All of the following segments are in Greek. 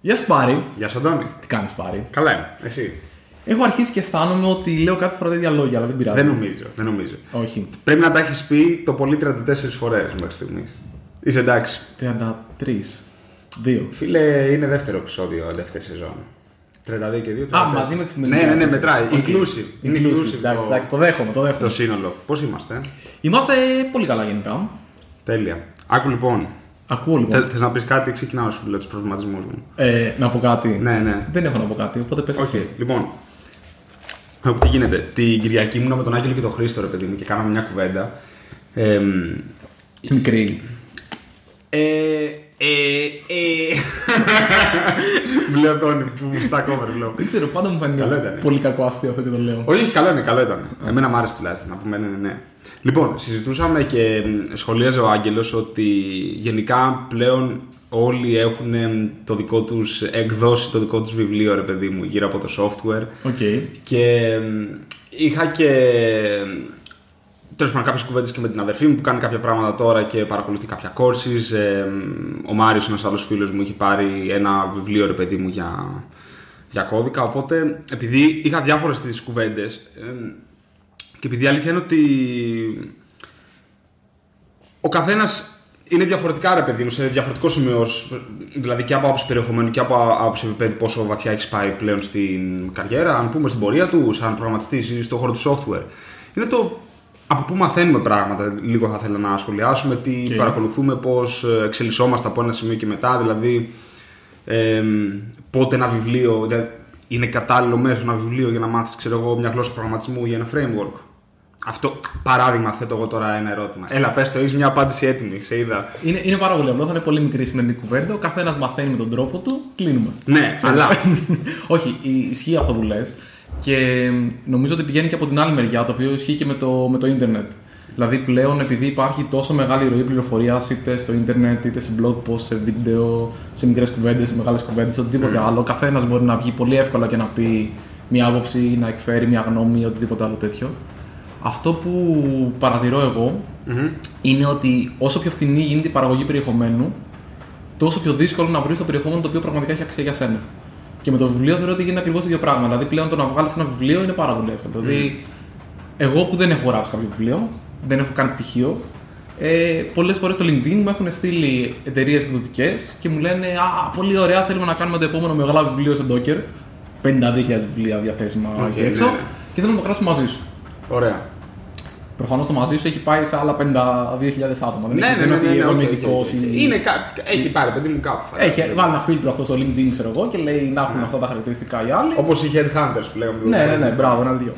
Γεια σου Πάρη. Γεια σου, Αντώνη. Τι κάνει Πάρη. Καλά είμαι. Εσύ; Έχω αρχίσει και αισθάνομαι ότι λέω κάθε φορά τα ίδια λόγια, αλλά δεν πειράζει. Δεν νομίζω. Δεν νομίζω. Όχι. Πρέπει να τα έχεις πει το πολύ 34 φορές μέχρι στιγμής. Είσαι εντάξει. 33. Δύο. Φίλε, είναι δεύτερο επεισόδιο, δεύτερη σεζόν. 32 και 2. Α, μαζί με τις Ναι, ναι, ναι, μετράει. OK. Inclusive. Είναι Inclusive. inclusive Εντάξει, το, εντάξει, το δέχομαι, το το δέχομαι. σύνολο. Πώς είμαστε; Είμαστε πολύ καλά γενικά. Τέλεια. Άκου λοιπόν. Ακούω λοιπόν. Θες να πεις κάτι, ξεκινάω να σου λέω τους προβληματισμούς μου. Ε, να πω κάτι. Ναι, ναι. Δεν έχω να πω κάτι, οπότε πες Οκ, εσύ. λοιπόν. Άκου τι γίνεται. Την Κυριακή ήμουν με τον Άγγελο και τον Χρήστο, ρε παιδί μου, και κάναμε μια κουβέντα. Ε, μ, Μικρή. Ε, ε, ε. Μπλε οθόνη που στα κόμμα βλέπω. Δεν ξέρω, πάντα μου φαίνεται Καλό ήταν. πολύ κακό αστείο αυτό και το λέω. Όχι, όχι, καλό είναι, καλό ήταν. Εμένα μου άρεσε τουλάχιστον να πούμε ναι, ναι, ναι. Λοιπόν, συζητούσαμε και μ, σχολίαζε ο Άγγελος ότι γενικά πλέον όλοι έχουν μ, το δικό τους, εκδώσει το δικό τους βιβλίο, ρε παιδί μου, γύρω από το software. OK. Και μ, είχα και τέλος πάντων κάποιες κουβέντες και με την αδερφή μου που κάνει κάποια πράγματα τώρα και παρακολουθεί κάποια courses. Ε, μ, ο Μάριος, ένας άλλος φίλος μου, έχει πάρει ένα βιβλίο ρε παιδί μου για, για κώδικα. Οπότε επειδή είχα διάφορες τέτοιες κουβέντες και επειδή η αλήθεια είναι ότι ο καθένας είναι διαφορετικά ρε παιδί μου, σε διαφορετικό σημείο, δηλαδή και από άποψη περιεχομένου και από άποψη επίπεδου πόσο βαθιά έχεις πάει πλέον στην καριέρα, αν πούμε στην πορεία του, σαν προγραμματιστής ή στον χώρο του software. Είναι το από πού μαθαίνουμε πράγματα, λίγο θα ήθελα να σχολιάσουμε, τι Οκ. παρακολουθούμε, πώς εξελισσόμαστε από ένα σημείο και μετά, δηλαδή ε, πότε ένα βιβλίο, δηλαδή, είναι κατάλληλο μέσο ένα βιβλίο για να μάθεις, ξέρω εγώ, μια γλώσσα προγραμματισμού ή ένα framework. Αυτό, παράδειγμα, θέτω εγώ τώρα ένα ερώτημα. Έλα, πες το, έχει μια απάντηση έτοιμη, σε είδα. Είναι, είναι πάρα πολύ απλό, θα είναι πολύ μικρή η σημερινή κουβέντα. Ο καθένας μαθαίνει με τον τρόπο του, κλείνουμε. Ναι, αλλά. Όχι, ι- ισχύει αυτό που λες και νομίζω ότι πηγαίνει και από την άλλη μεριά, το οποίο ισχύει και με το, με το ίντερνετ. Δηλαδή πλέον επειδή υπάρχει τόσο μεγάλη ροή πληροφορίας είτε στο ίντερνετ, είτε σε blog post, σε βίντεο, σε μικρές κουβέντες, σε μεγάλες κουβέντες, οτιδήποτε άλλο, ο καθένας μπορεί να βγει πολύ εύκολα και να πει μια άποψη, να εκφέρει μια γνώμη, οτιδήποτε άλλο τέτοιο. Αυτό που παρατηρώ εγώ είναι ότι όσο πιο φθηνή γίνεται η παραγωγή περιεχομένου, τόσο πιο δύσκολο να βρεις το περιεχόμενο το οποίο πραγματικά έχει αξία για σένα. Και με το βιβλίο θεωρώ ότι γίνεται ακριβώς το ίδιο πράγμα. Δηλαδή πλέον το να βγάλεις ένα βιβλίο είναι πάρα πολύ εύκολο. Δηλαδή, εγώ που δεν έχω γράψει κάποιο βιβλίο, δεν έχω κάνει πτυχίο, ε, πολλές φορές στο LinkedIn μου έχουν στείλει εταιρείες εκδοτικές και μου λένε Α, πολύ ωραία, θέλουμε να κάνουμε το επόμενο μεγάλο βιβλίο σε Docker. 52.000 βιβλία διαθέσιμα Οκ, εκεί έξω ναι, ναι. και θέλω να το γράψω μαζί σου. Ωραία. Προφανώς το μαζί σου έχει πάει σε άλλα 52.000 άτομα. Δεν Ναι, έχει- ναι, δεν ναι, είναι ότι ναι, εγώ οκ, είμαι οκ, ειδικό οκ. ή. Είναι κά- Έχει πάρει, παιδί μου, κάπου. θα Έχει έλεγα. βάλει ένα φίλτρο αυτό στο LinkedIn, ξέρω εγώ, και λέει να Ναι. έχουν αυτά τα χαρακτηριστικά οι άλλοι. Όπως οι headhunters που λέγαμε. Ναι, ναι, ναι, μπράβο, ένα δύο.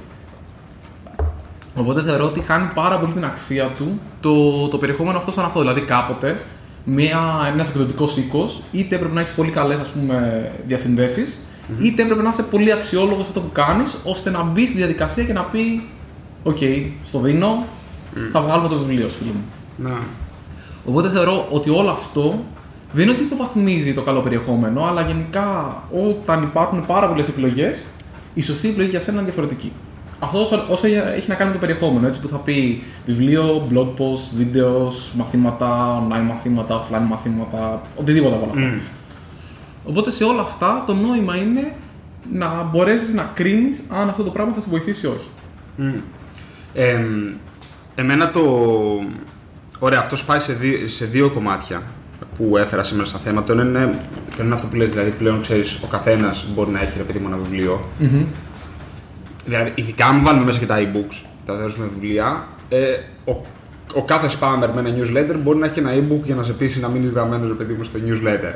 Οπότε θεωρώ ότι χάνει πάρα πολύ την αξία του το, το περιεχόμενο αυτό σαν αυτό. Δηλαδή κάποτε ένας εκδοτικός οίκος είτε έπρεπε να έχεις πολύ καλές διασυνδέσεις, είτε έπρεπε να είσαι πολύ αξιόλογος σε αυτό που κάνεις, ώστε να μπει στη διαδικασία και να πει: Οκ, στο δίνω, θα βγάλουμε το βιβλίο σου, φίλε μου. Να. Οπότε θεωρώ ότι όλο αυτό δεν είναι ότι υποβαθμίζει το καλό περιεχόμενο, αλλά γενικά όταν υπάρχουν πάρα πολλές επιλογές, η σωστή επιλογή για σένα είναι διαφορετική. Αυτό όσο, όσο έχει να κάνει με το περιεχόμενο, έτσι που θα πει βιβλίο, blog post, βίντεο, μαθήματα, online μαθήματα, offline μαθήματα, οτιδήποτε από όλα αυτά. Οπότε σε όλα αυτά το νόημα είναι να μπορέσεις να κρίνεις αν αυτό το πράγμα θα σε βοηθήσει ή όχι. Ε, εμένα το. Ωραία, αυτός πάει σε δύο, σε δύο κομμάτια που έφερα σήμερα στα θέματα. Το ένα είναι, το ένα είναι αυτό που λες, δηλαδή πλέον ξέρεις, ο καθένας μπορεί να έχει ρε παιδί μου ένα βιβλίο. Δηλαδή, ειδικά αν βάλουμε μέσα και τα e-books, τα δώσουμε βιβλία, ε, ο, ο κάθε spammer με ένα newsletter μπορεί να έχει και ένα e-book για να σε πείσει να μείνει γραμμένο ρε παιδί μου στο newsletter.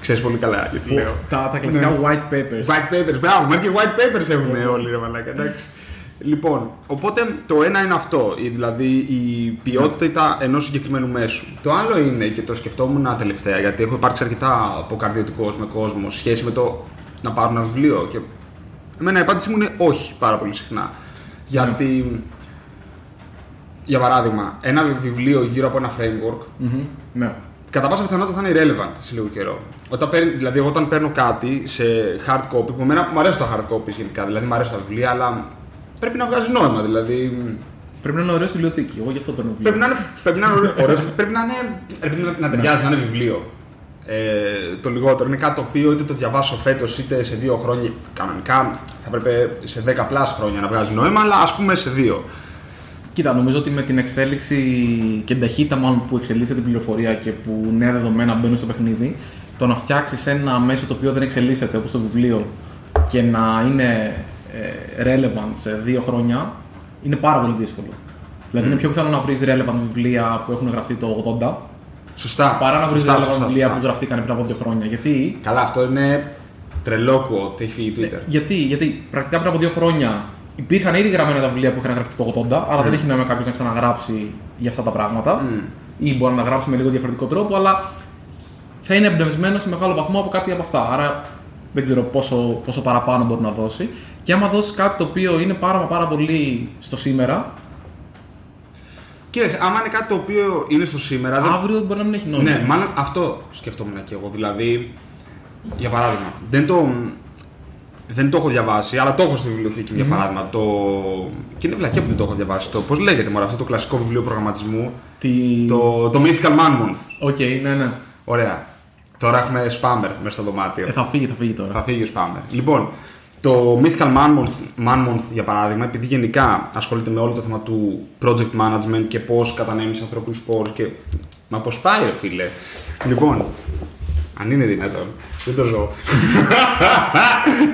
Ξέρεις πολύ καλά γιατί λέω. Τα, τα κλασικά Ναι. white papers. White papers, μπράβο, μέχρι και white papers έχουν όλοι ρε μαλάκα, εντάξει. Λοιπόν, οπότε το ένα είναι αυτό, η- δηλαδή η ποιότητα ενός συγκεκριμένου μέσου. Το άλλο είναι, και το σκεφτόμουν τελευταία, γιατί έχω υπάρξει αρκετά αποκαρδιωτικός με κόσμο σε σχέση με το να πάρουν ένα βιβλίο. Και εμένα η απάντησή μου είναι όχι πάρα πολύ συχνά. Γιατί, για παράδειγμα, ένα βιβλίο γύρω από ένα framework Μμμ, Ναι. κατά πάσα πιθανότητα θα είναι irrelevant σε λίγο καιρό. Όταν παίρνει, δηλαδή, εγώ όταν παίρνω κάτι σε hard copy, που εμένα μου αρέσουν τα hard copies γενικά, δηλαδή μου αρέσουν τα βιβλία, αλλά πρέπει να βγάζει νόημα. Δηλαδή, Πρέπει να είναι ωραίο στη βιβλιοθήκη. Εγώ γι' αυτό παίρνω βιβλίο. πρέπει να είναι, πρέπει να είναι ωραίο, ωραίος, πρέπει να είναι, ρε παιδί, να, να ταιριάζει, να είναι βιβλίο. ε, το λιγότερο. Είναι κάτι το οποίο είτε το διαβάσω φέτος είτε σε δύο χρόνια. Κανονικά θα έπρεπε σε 10 πλάς χρόνια να βγάζει νόημα, αλλά ας πούμε σε δύο. Κοίτα, νομίζω ότι με την εξέλιξη και την ταχύτητα μάλλον που εξελίσσεται την πληροφορία και που νέα δεδομένα μπαίνουν στο παιχνίδι, το να φτιάξεις ένα μέσο το οποίο δεν εξελίσσεται όπως το βιβλίο και να είναι ε, relevant σε δύο χρόνια είναι πάρα πολύ δύσκολο. Δηλαδή είναι πιο πιθανό να βρεις relevant βιβλία που έχουν γραφτεί το 80 Σωστά. παρά να βρεις Σωστά, relevant σωστά, βιβλία σωστά. που γραφτήκαν πριν από δύο χρόνια. Γιατί, Καλά, αυτό είναι τρελό quote, έχει φύγει Twitter. γιατί, γιατί πρακτικά πριν από δύο χρόνια υπήρχαν ήδη γραμμένα τα βιβλία που είχαν γραφτεί το 80, άρα δεν έχει νόημα κάποιος να ξαναγράψει για αυτά τα πράγματα. Ή μπορεί να τα γράψει με λίγο διαφορετικό τρόπο, αλλά θα είναι εμπνευσμένος σε μεγάλο βαθμό από κάτι από αυτά. Άρα δεν ξέρω πόσο, πόσο παραπάνω μπορεί να δώσει. Και άμα δώσει κάτι το οποίο είναι πάρα, μα πάρα πολύ στο σήμερα, Κοίταξε, άμα είναι κάτι το οποίο είναι στο σήμερα. δεν- αύριο μπορεί να μην έχει νόημα. Ναι, μάλλον αυτό σκεφτόμουν και εγώ. Δηλαδή, για παράδειγμα, δεν το, δεν το έχω διαβάσει, αλλά το έχω στη βιβλιοθήκη για παράδειγμα. Το... Και είναι βλακία που δεν το έχω διαβάσει. Το... Πώς λέγεται μωρέ, αυτό το κλασικό βιβλίο προγραμματισμού; Τι... Το, το Mythical Man Month. OK, ναι, ναι. Ωραία. Τώρα έχουμε spammer μέσα στο δωμάτιο. Ε, θα φύγει, θα φύγει τώρα. Θα φύγει ο spammer. Λοιπόν, το Mythical Man Month, Man Month, για παράδειγμα, επειδή γενικά ασχολείται με όλο το θέμα του project management και πώς κατανέμεις ανθρώπινους πόρους και. Μα πώς πάει, ρε φίλε. Λοιπόν, αν είναι δυνατόν, δεν το ζω.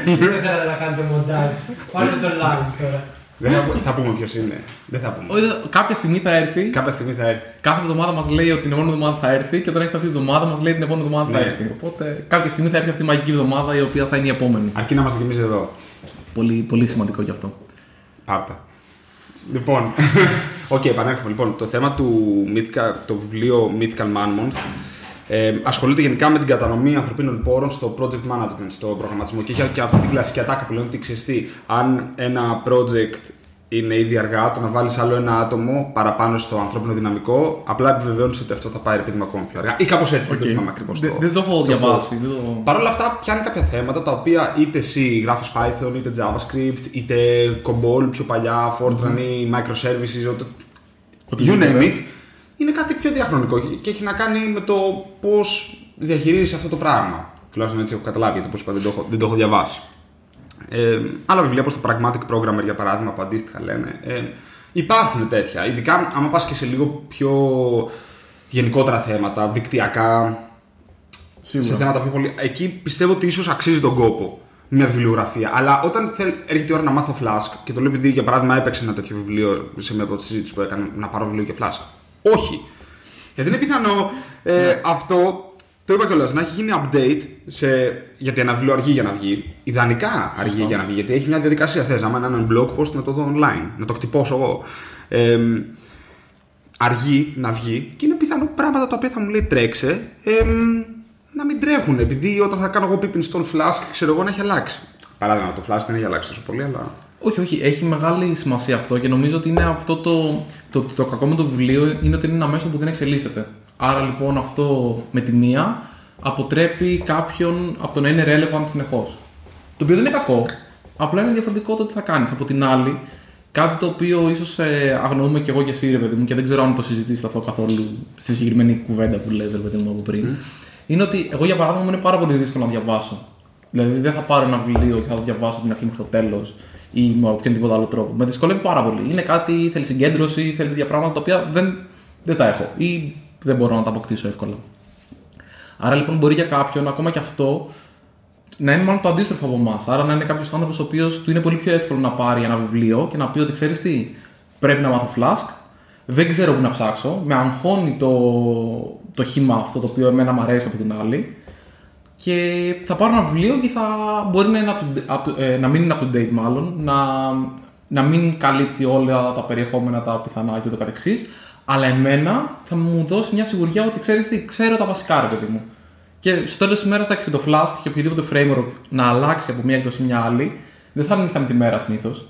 Δεν θέλατε να κάνετε μοντάζ. Βάλτε το live τώρα. Δεν θα, θα πούμε ποιος είναι. Δεν θα πούμε. Όχι, κάποια στιγμή θα έρθει. Κάποια στιγμή θα έρθει. Κάθε εβδομάδα μας λέει ότι την επόμενη εβδομάδα θα έρθει και όταν έρθει αυτή τη εβδομάδα μας λέει την επόμενη εβδομάδα θα Ναι. έρθει. Οπότε κάποια στιγμή θα έρθει αυτή η μαγική εβδομάδα η οποία θα είναι η επόμενη. Αρκεί να είμαστε κι εμεί εδώ. Πολύ, πολύ σημαντικό γι' αυτό. Πάρτα. Λοιπόν, οκ, επανέρχομαι. Λοιπόν, το θέμα του Mythical, το βιβλίο Mythical Man Month ε, ασχολείται γενικά με την κατανομή ανθρωπίνων πόρων στο project management, στο προγραμματισμό. Και έχει και αυτή την κλασική ατάκα που λένε ότι ξέρεις τι, αν ένα project είναι ήδη αργά, το να βάλεις άλλο ένα άτομο παραπάνω στο ανθρώπινο δυναμικό, απλά επιβεβαιώνεις ότι αυτό θα πάει ρε παιδί μου ακόμα πιο αργά. Ή κάπως έτσι, δεν το Οκ. θυμάμαι ακριβώς. Δεν, δεν το έχω διαβάσει. Δεν το... Παρ' όλα αυτά, πιάνει κάποια θέματα τα οποία είτε εσύ γράφεις Python, είτε JavaScript, είτε COBOL πιο παλιά, Fortran ή microservices, ό,τι- you Οτιδήποτε. name it. Είναι κάτι πιο διαχρονικό και- και έχει να κάνει με το πώς διαχειρίζεσαι αυτό το πράγμα. Τουλάχιστον έτσι έχω καταλάβει, γιατί όπως είπα δεν το έχω, δεν το έχω διαβάσει. Ε, άλλα βιβλία όπως το Pragmatic Programmer για παράδειγμα που αντίστοιχα λένε. Ε, υπάρχουν τέτοια. Ειδικά άμα πας και σε λίγο πιο γενικότερα θέματα, δικτυακά, σε Σίγουρα. θέματα πιο πολύ. Εκεί πιστεύω ότι ίσως αξίζει τον κόπο μια βιβλιογραφία. Αλλά όταν θέλ, έρχεται η ώρα να μάθω Flask, και το λέω επειδή για παράδειγμα έπαιξε ένα τέτοιο βιβλίο σε μια από τι συζήτηση που έκανα, να πάρω βιβλίο και Flask. Όχι. Γιατί είναι πιθανό ε, αυτό, το είπα κιόλας, να έχει γίνει update σε, γιατί ένα βιβλίο αργεί για να βγει. Ιδανικά αργεί για να βγει, γιατί έχει μια διαδικασία. Θες, άμα είναι έναν blog post να το δω online, να το χτυπώσω εγώ. Ε, αργεί να βγει και είναι πιθανό πράγματα τα οποία θα μου λέει τρέξε εμ, να μην τρέχουν. Επειδή όταν θα κάνω εγώ pip install flask, ξέρω εγώ να έχει αλλάξει. Παράδειγμα, το flask δεν έχει αλλάξει τόσο πολύ, αλλά. Όχι, όχι, έχει μεγάλη σημασία αυτό και νομίζω ότι είναι αυτό το, το, το, κακό με το βιβλίο είναι ότι είναι ένα μέσο που δεν εξελίσσεται. Άρα λοιπόν αυτό με τη μία αποτρέπει κάποιον από το να είναι relevant συνεχώς. Το οποίο δεν είναι κακό, απλά είναι διαφορετικό το τι θα κάνεις. Από την άλλη, κάτι το οποίο ίσως ε, αγνοούμε και εγώ και εσύ, ρε παιδί μου, και δεν ξέρω αν το συζητήσετε αυτό καθόλου στη συγκεκριμένη κουβέντα που λες, ρε παιδί μου, από πριν. Είναι ότι εγώ για παράδειγμα μου είναι πάρα πολύ δύσκολο να διαβάσω. Δηλαδή δεν θα πάρω ένα βιβλίο και θα το διαβάσω από την αρχή μέχρι το τέλος ή με οποιονδήποτε άλλο τρόπο. Με δυσκολεύει πάρα πολύ. Είναι κάτι, θέλει συγκέντρωση, θέλει τέτοια πράγματα τα οποία δεν, δεν τα έχω ή δεν μπορώ να τα αποκτήσω εύκολα. Άρα λοιπόν μπορεί για κάποιον ακόμα και αυτό να είναι μάλλον το αντίστροφο από εμάς. Άρα να είναι κάποιος άνθρωπος ο οποίος του είναι πολύ πιο εύκολο να πάρει ένα βιβλίο και να πει ότι ξέρεις τι, πρέπει να μάθω flask, δεν ξέρω πού να ψάξω, με αγχώνει το, το χήμα αυτό το οποίο εμένα μου αρέσει από την άλλη και θα πάρω ένα βιβλίο και θα μπορεί να, είναι up to, up to- ε, να μην είναι up to date μάλλον, να, να μην καλύπτει όλα τα περιεχόμενα, τα πιθανά και ούτω καθεξής, αλλά εμένα θα μου δώσει μια σιγουριά ότι ξέρεις τι, ξέρω τα βασικά ρε παιδί μου. Και στο τέλος της ημέρα, εντάξει, και το Flash και οποιοδήποτε framework να αλλάξει από μία έκδοση σε μια άλλη, δεν θα είναι νύχτα με τη μέρα συνήθως.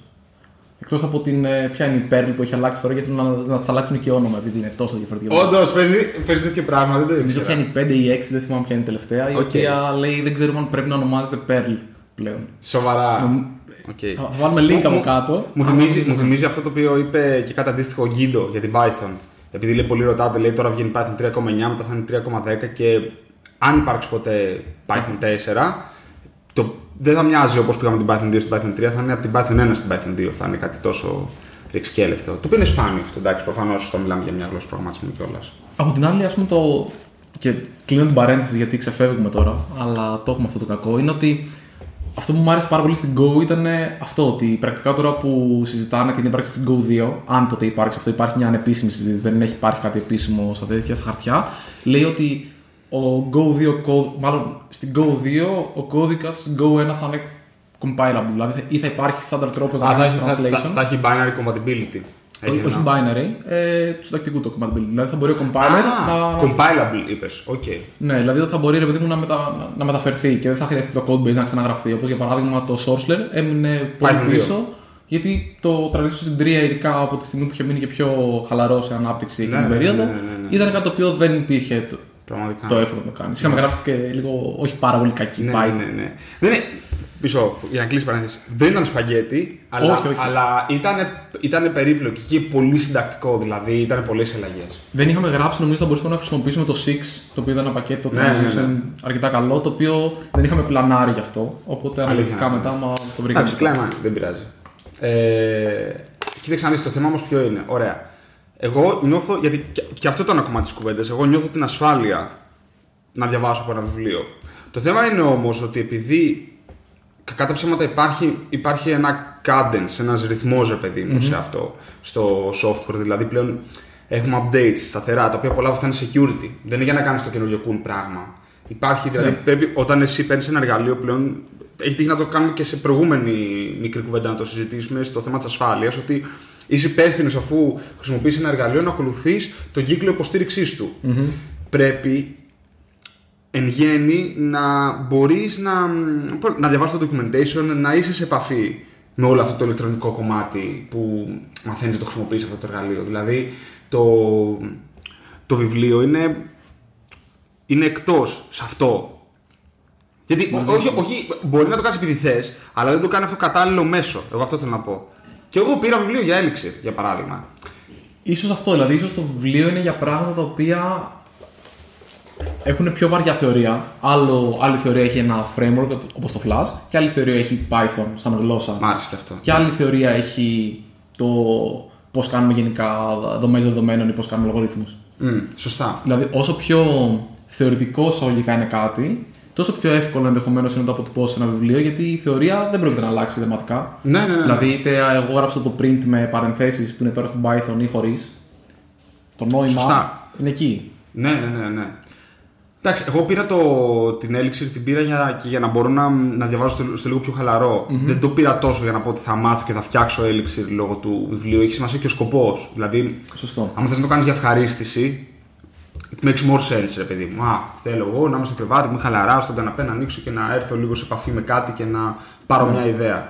Εκτός από την. ε, Ποια είναι η Perl που έχει αλλάξει τώρα, γιατί να, να τη αλλάξουν και όνομα, επειδή είναι τόσο διαφορετικό. Όντως, παίζει, παίζει τέτοιο πράγμα, δεν το Νομίζω ποια ήξερα. είναι η 5 ή η 6, δεν θυμάμαι ποια είναι η τελευταία, η Οκ. οποία λέει δεν ξέρουμε αν πρέπει να ονομάζεται Perl πλέον. Σοβαρά. Νομ- Οκ. Θα, θα βάλουμε link Μου- από μου- κάτω. Μου Αν θυμίζει, νομίζω- μου θυμίζει αυτό το οποίο είπε και κάτι αντίστοιχο ο Γκίντο για την Python. Επειδή λέει πολύ ρωτάτε, λέει τώρα βγαίνει Python 3,9, μετά θα είναι 3,10 και αν υπάρξει ποτέ Python 4, το, δεν θα μοιάζει όπως πήγαμε την Python 2 στην Python 3, θα είναι από την Python 1 στην Python 2. Θα είναι κάτι τόσο ρηξικέλευτο. Το οποίο είναι σπάνιο αυτό, εντάξει, προφανώς όταν μιλάμε για μια γλώσσα προγραμματισμού κιόλας. Από την άλλη, ας πούμε, το. και κλείνω την παρένθεση γιατί ξεφεύγουμε τώρα, αλλά το έχουμε αυτό το κακό, είναι ότι αυτό που μου άρεσε πάρα πολύ στην Go ήταν αυτό ότι πρακτικά τώρα που συζητάνε την ύπαρξη της Go 2, αν ποτέ υπάρξει αυτό, υπάρχει μια ανεπίσημη συζήτηση, δεν έχει υπάρχει κάτι επίσημο στα τέτοια στα χαρτιά, λέει ότι ο Go 2, κώ- μάλλον στην Go 2 ο κώδικας Go 1 θα είναι compilable, δηλαδή θα- ή θα υπάρχει standard τρόπος να Α, θα, κάνεις έχει- θα, translation. θα, θα έχει binary compatibility. Έχει όχι, όχι ένα- binary, ε, του συντακτικού το compatibility. Δηλαδή θα μπορεί ο compiler Α, να. compilable είπες. Οκ. Ναι, δηλαδή θα μπορεί ρε παιδί μου να, μετα... να- να μεταφερθεί και δεν θα χρειαστεί το code base να ξαναγραφτεί. Όπως για παράδειγμα το SourceLair έμεινε πολύ Python 2. πίσω. Γιατί το transition στην 3, ειδικά από τη στιγμή που είχε μείνει και πιο χαλαρό σε ανάπτυξη εκείνη Ναι, την ναι, περίοδο, ναι, ναι, ναι, ναι. ήταν κάτι το οποίο δεν υπήρχε το, Πραγματικά. το effort να το κάνει. Είχαμε γράψει και λίγο όχι πάρα πολύ κακή Ναι, Python. ναι, ναι. Δεν είναι... Πίσω, για να κλείσει παρένθεση. Δεν ήταν σπαγγέτι, αλλά, Όχι, όχι. αλλά ήταν, ήταν περίπλοκη και πολύ συντακτικό, δηλαδή ήταν πολλές αλλαγές. Δεν είχαμε γράψει, νομίζω θα μπορούσαμε να χρησιμοποιήσουμε το 6, το οποίο ήταν ένα πακέτο Ναι, ναι, transition ναι. αρκετά καλό, το οποίο δεν είχαμε πλανάρει γι' αυτό. Οπότε αναλυτικά ναι. μετά μα το βρήκαμε. Εντάξει, κλάμα, δεν πειράζει. Ε, κοίταξε να δεις, το θέμα όμως ποιο είναι. Ωραία. Εγώ νιώθω, γιατί και, και αυτό ήταν ένα κομμάτι τη κουβέντα. Εγώ νιώθω την ασφάλεια να διαβάσω από ένα βιβλίο. Το θέμα είναι όμως ότι επειδή κακά τα ψέματα υπάρχει, υπάρχει ένα cadence, ένας ρυθμός, ρε παιδί μου, σε αυτό, στο software. Δηλαδή πλέον έχουμε updates σταθερά, τα οποία πολλά από αυτά είναι security. Δεν είναι για να κάνεις το καινούριο cool πράγμα. Υπάρχει, δηλαδή, Ναι. πρέπει, όταν εσύ παίρνεις ένα εργαλείο πλέον. Έχει τύχει να το κάνουμε και σε προηγούμενη μικρή κουβέντα να το συζητήσουμε στο θέμα της ασφάλειας. Ότι είσαι υπεύθυνος αφού χρησιμοποιείς ένα εργαλείο να ακολουθείς τον κύκλο υποστήριξής του. Πρέπει εν γέννη να μπορείς να, να διαβάσεις το documentation, να είσαι σε επαφή με όλο αυτό το ηλεκτρονικό κομμάτι που μαθαίνεις να το χρησιμοποιείς αυτό το εργαλείο. Δηλαδή το, το βιβλίο είναι, είναι εκτός σε αυτό. Γιατί ό- όχι, όχι, μπορεί να το κάνεις επειδή θες, αλλά δεν το κάνει αυτό κατάλληλο μέσο. Εγώ αυτό θέλω να πω. Και εγώ πήρα βιβλίο για Elixir, για παράδειγμα. Ίσως αυτό, δηλαδή ίσως το βιβλίο είναι για πράγματα τα οποία έχουν πιο βαριά θεωρία. Άλλο, άλλη θεωρία έχει ένα framework όπως το Flask και άλλη θεωρία έχει Python σαν γλώσσα. Μ' άρεσε και αυτό. Και άλλη θεωρία έχει το πώς κάνουμε γενικά δομές δεδομένων ή πώς κάνουμε λογαριθμούς. Μμ, σωστά. Δηλαδή όσο πιο θεωρητικό εισαγωγικά είναι κάτι, τόσο πιο εύκολο ενδεχομένως είναι να το αποτυπώσει σε ένα βιβλίο γιατί η θεωρία δεν πρόκειται να αλλάξει δεματικά. Ναι, ναι, ναι. Δηλαδή, είτε εγώ γράψω το print με παρενθέσεις που είναι τώρα στην Python ή χωρίς. Το νόημα Σωστά. είναι εκεί. Ναι, ναι, ναι, ναι. Εντάξει, εγώ πήρα το, την Elixir, την πήρα για, και για να μπορώ να, να διαβάζω στο, στο λίγο πιο χαλαρο Δεν το πήρα τόσο για να πω ότι θα μάθω και θα φτιάξω Elixir λόγω του βιβλίου. Έχει σημασία και ο σκοπός. Δηλαδή, Σωστό. αν θες να το κάνεις για ευχαρίστηση, it makes more sense, ρε παιδί μου. Α, θέλω εγώ να είμαι στο κρεβάτι μου χαλαρά, στον καναπέ να ανοίξω και να έρθω λίγο σε επαφή με κάτι και να πάρω μια ιδέα.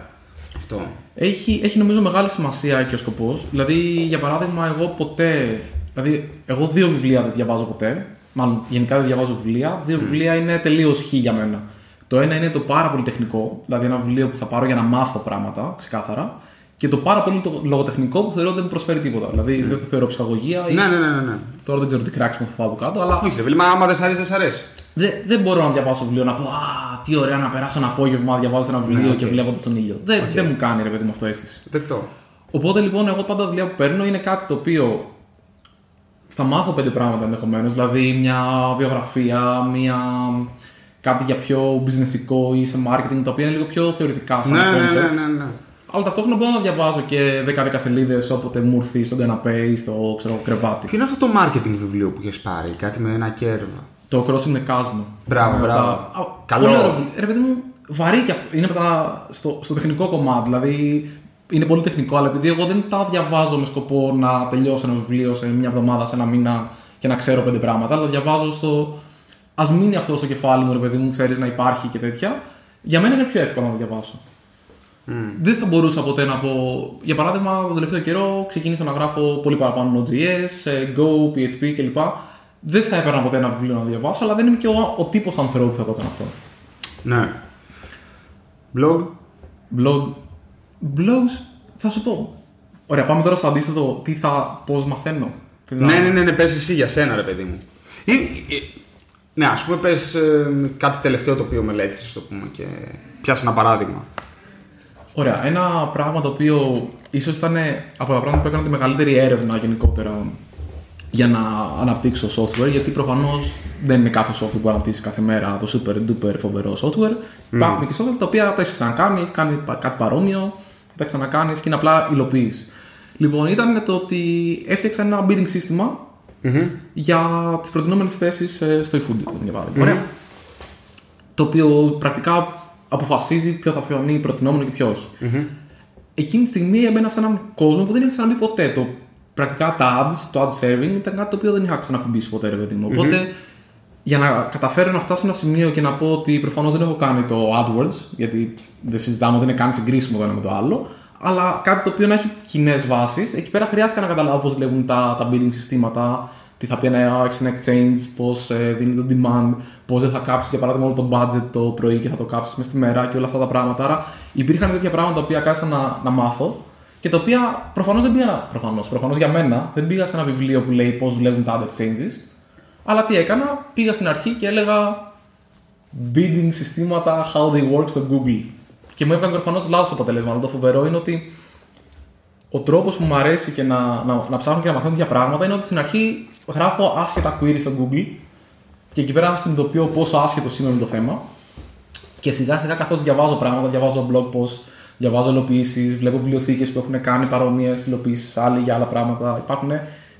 Αυτό. Έχει, έχει νομίζω μεγάλη σημασία και ο σκοπός. Δηλαδή, για παράδειγμα, εγώ ποτέ. Δηλαδή, εγώ δύο βιβλία δεν διαβάζω ποτέ. Μάλλον, γενικά δεν διαβάζω βιβλία. Δύο βιβλία είναι τελείως χ για μένα. Το ένα είναι το πάρα πολύ τεχνικό, δηλαδή ένα βιβλίο που θα πάρω για να μάθω πράγματα, ξεκάθαρα. Και το πάρα πολύ το λογοτεχνικό που θεωρώ ότι δεν μου προσφέρει τίποτα. Δηλαδή, δεν το θεωρώ ψυχαγωγία. Ή... Ναι, ναι, ναι, ναι. ναι. Τώρα δεν ξέρω τι κράξιμο θα φάω από κάτω, αλλά Όχι, ρε παιδί, μα άμα δεν σ' αρέσει, δεν σ' αρέσει. δεν, δεν μπορώ να διαβάσω βιβλίο να πω Α, τι ωραία να περάσω ένα απόγευμα διαβάζω ένα βιβλίο Ναι, οκ. και βλέποντα τον ήλιο. Δεν, Οκ. δεν μου κάνει ρε παιδί μου αυτό αίσθηση. Δεκτό. Οπότε λοιπόν, εγώ πάντα τα βιβλία που παίρνω είναι κάτι το οποίο θα μάθω πέντε πράγματα ενδεχομένως. Δηλαδή, μια βιογραφία, μια... κάτι για πιο business ικό ή σε marketing, τα οποία είναι λίγο πιο θεωρητικά σαν Ναι, ναι, concepts. ναι, ναι, ναι. Αλλά ταυτόχρονα μπορώ να διαβάζω και 10-10 σελίδες όποτε μου έρθει στον καναπέ ή στο ξέρω, κρεβάτι. Ποιο είναι αυτό το marketing βιβλίο που έχει πάρει, κάτι με ένα curve; Το Crossing με Chasm. Μπράβο, Με μπράβο. τα- Α, Καλό. Πολύ ωραίο βιβλίο. Ρε παιδί μου, βαρύ και αυτό. Είναι με τα... στο, στο τεχνικό κομμάτι. Δηλαδή, είναι πολύ τεχνικό, αλλά επειδή εγώ δεν τα διαβάζω με σκοπό να τελειώσω ένα βιβλίο σε μια εβδομάδα, σε ένα μήνα και να ξέρω πέντε πράγματα, αλλά τα διαβάζω στο. Α μείνει αυτό στο κεφάλι μου, ρε παιδί μου, ξέρεις να υπάρχει και τέτοια. Για μένα είναι πιο εύκολο να το διαβάσω. Δεν θα μπορούσα ποτέ να πω. Για παράδειγμα, τον τελευταίο καιρό ξεκίνησα να γράφω πολύ παραπάνω Node.js, ε, Go, PHP κλπ. Δεν θα έπαιρνα ποτέ ένα βιβλίο να διαβάσω, αλλά δεν είμαι και ο, ο τύπος ανθρώπου που θα το έκανα αυτό. Ναι. Blog. Blog. Blogs, θα σου πω. Ωραία, πάμε τώρα στο αντίθετο. Τι θα, πώς μαθαίνω. Θες να- Ναι, ναι, ναι, ναι, πες εσύ για σένα, ρε παιδί μου. Ή, ή- Ναι, ας πούμε, πες κάτι τελευταίο το οποίο μελέτησες, το πούμε, και πιάσε ένα παράδειγμα. Ωραία. Ένα πράγμα το οποίο ίσως ήταν από τα πράγματα που έκανα τη μεγαλύτερη έρευνα γενικότερα για να αναπτύξω software, γιατί προφανώς δεν είναι κάθε software που αναπτύσσεις κάθε μέρα το super duper φοβερό software. Mm. Υπάρχουν και software τα οποία τα έχεις ξανακάνει, κάνει κάτι παρόμοιο, τα ξανακάνεις και είναι απλά υλοποιείς. Λοιπόν, ήταν το ότι έφτιαξα ένα bidding σύστημα mm-hmm. για τις προτινόμενες θέσεις ε, στο eFood, για παραδειγμα Mm-hmm. Το οποίο πρακτικά αποφασίζει ποιο θα φανεί προτινόμενο και ποιο όχι. Mm-hmm. Εκείνη τη στιγμή έμπαινα σε έναν κόσμο που δεν είχα ξαναπεί ποτέ. Το, πρακτικά τα ads, το ad serving ήταν κάτι το οποίο δεν είχα ξανακουμπήσει ποτέ, ρε παιδί μου. Οπότε για να καταφέρω να φτάσω σε ένα σημείο και να πω ότι προφανώς δεν έχω κάνει το AdWords, γιατί δεν συζητάμε ότι είναι καν συγκρίσιμο το ένα με το άλλο, αλλά κάτι το οποίο να έχει κοινές βάσεις. Εκεί πέρα χρειάστηκε να καταλάβω πώς δουλεύουν τα, τα bidding συστήματα, τι θα πει ένα exchange, πώς ε, δίνει το demand, πώς δεν θα κάψει για παράδειγμα όλο το budget το πρωί και θα το κάψεις μέσα στη μέρα και όλα αυτά τα πράγματα. Άρα υπήρχαν τέτοια πράγματα τα οποία κάθισα να, να μάθω και τα οποία προφανώς δεν πήγα. Προφανώς προφανώς για μένα δεν πήγα σε ένα βιβλίο που λέει πώς δουλεύουν τα ad exchanges. Αλλά τι έκανα, πήγα στην αρχή και έλεγα bidding συστήματα, how they work στο Google. Και μου έβγαζε προφανώς λάθος αποτέλεσμα. Αλλά το φοβερό είναι ότι ο τρόπος που μου αρέσει και να, να, να ψάχνω και να μαθαίνω τέτοια πράγματα είναι ότι στην αρχή γράφω άσχετα queries στο Google και εκεί πέρα συνειδητοποιώ πόσο άσχετο είμαι με το θέμα. Και σιγά σιγά καθώς διαβάζω πράγματα, διαβάζω blog posts, διαβάζω υλοποιήσεις, βλέπω βιβλιοθήκες που έχουν κάνει παρόμοιες υλοποιήσεις, άλλοι για άλλα πράγματα. Υπάρχουν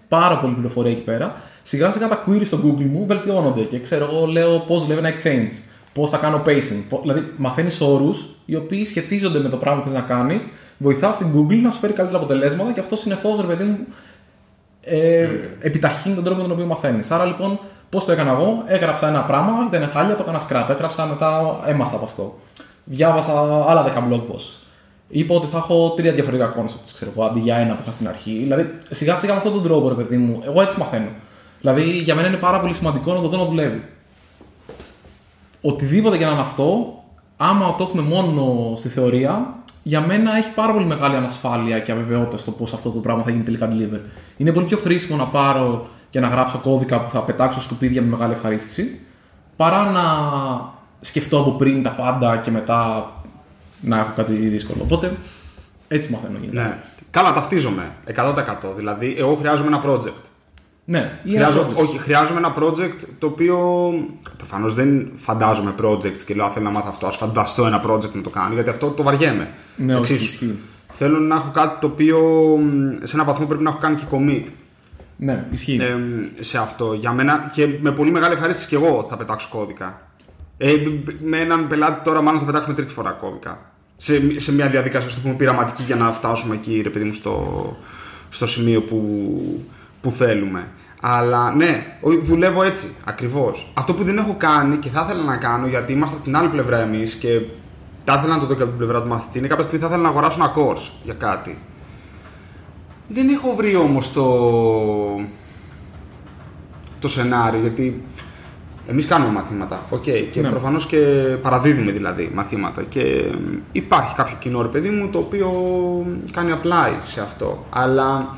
πάρα πολλή πληροφορία εκεί πέρα. Σιγά σιγά τα queries στο Google μου βελτιώνονται και ξέρω εγώ λέω πώς δουλεύει ένα exchange, πώς θα κάνω pacing. Δηλαδή μαθαίνεις όρους οι οποίοι σχετίζονται με το πράγμα που θες να κάνεις, βοηθάς στην Google να σου φέρει καλύτερα αποτελέσματα και αυτό συνεχώς ρε παιδί μου ε, mm. επιταχύνει τον τρόπο με τον οποίο μαθαίνεις. Άρα λοιπόν, πώς το έκανα εγώ, έγραψα ένα πράγμα, ήταν χάλια, το έκανα scrap. Έγραψα μετά, έμαθα από αυτό. Διάβασα άλλα 10 blog posts. Είπα ότι θα έχω τρία διαφορετικά concepts, ξέρω εγώ, αντί για ένα που είχα στην αρχή. Δηλαδή, σιγά σιγά με αυτόν τον τρόπο, ρε παιδί μου, εγώ έτσι μαθαίνω. Δηλαδή, για μένα είναι πάρα πολύ σημαντικό να το δω να δουλεύει. Οτιδήποτε για να είναι αυτό, άμα το έχουμε μόνο στη θεωρία, για μένα έχει πάρα πολύ μεγάλη ανασφάλεια και αβεβαιότητα στο πώς αυτό το πράγμα θα γίνει τελικά deliver. Είναι πολύ πιο χρήσιμο να πάρω και να γράψω κώδικα που θα πετάξω σκουπίδια με μεγάλη ευχαρίστηση, παρά να σκεφτώ από πριν τα πάντα και μετά να έχω κάτι δύσκολο. Οπότε έτσι μαθαίνω γενικά. Ναι. Καλά, ταυτίζομαι 100%. Δηλαδή, εγώ χρειάζομαι ένα project. Ναι, Χρειάζω, όχι, χρειάζομαι ένα project το οποίο προφανώς δεν φαντάζομαι projects και λέω θέλω να μάθω αυτό. Α φανταστώ ένα project να το κάνω γιατί αυτό το βαριέμαι. Ναι, όχι, ισχύει. Θέλω να έχω κάτι το οποίο σε έναν βαθμό πρέπει να έχω κάνει και commit. Ναι, ισχύει. Ε, σε αυτό. Για μένα και με πολύ μεγάλη ευχαρίστηση και εγώ θα πετάξω κώδικα. Ε, με έναν πελάτη τώρα μάλλον θα πετάξουμε τρίτη φορά κώδικα. Σε, σε μια διαδικασία στο πούμε, πειραματική για να φτάσουμε εκεί, ρε παιδί μου, στο, στο σημείο που, που θέλουμε. Αλλά ναι, δουλεύω έτσι ακριβώς. Αυτό που δεν έχω κάνει και θα ήθελα να κάνω γιατί είμαστε από την άλλη πλευρά εμείς και θα ήθελα να το δω και από την πλευρά του μαθητή είναι κάποια στιγμή θα ήθελα να αγοράσω ένα course για κάτι. Δεν έχω βρει όμως το, το σενάριο γιατί εμείς κάνουμε μαθήματα. Okay, και ναι. προφανώς και παραδίδουμε δηλαδή μαθήματα. Και υπάρχει κάποιο κοινό ρε παιδί μου το οποίο κάνει apply σε αυτό. Αλλά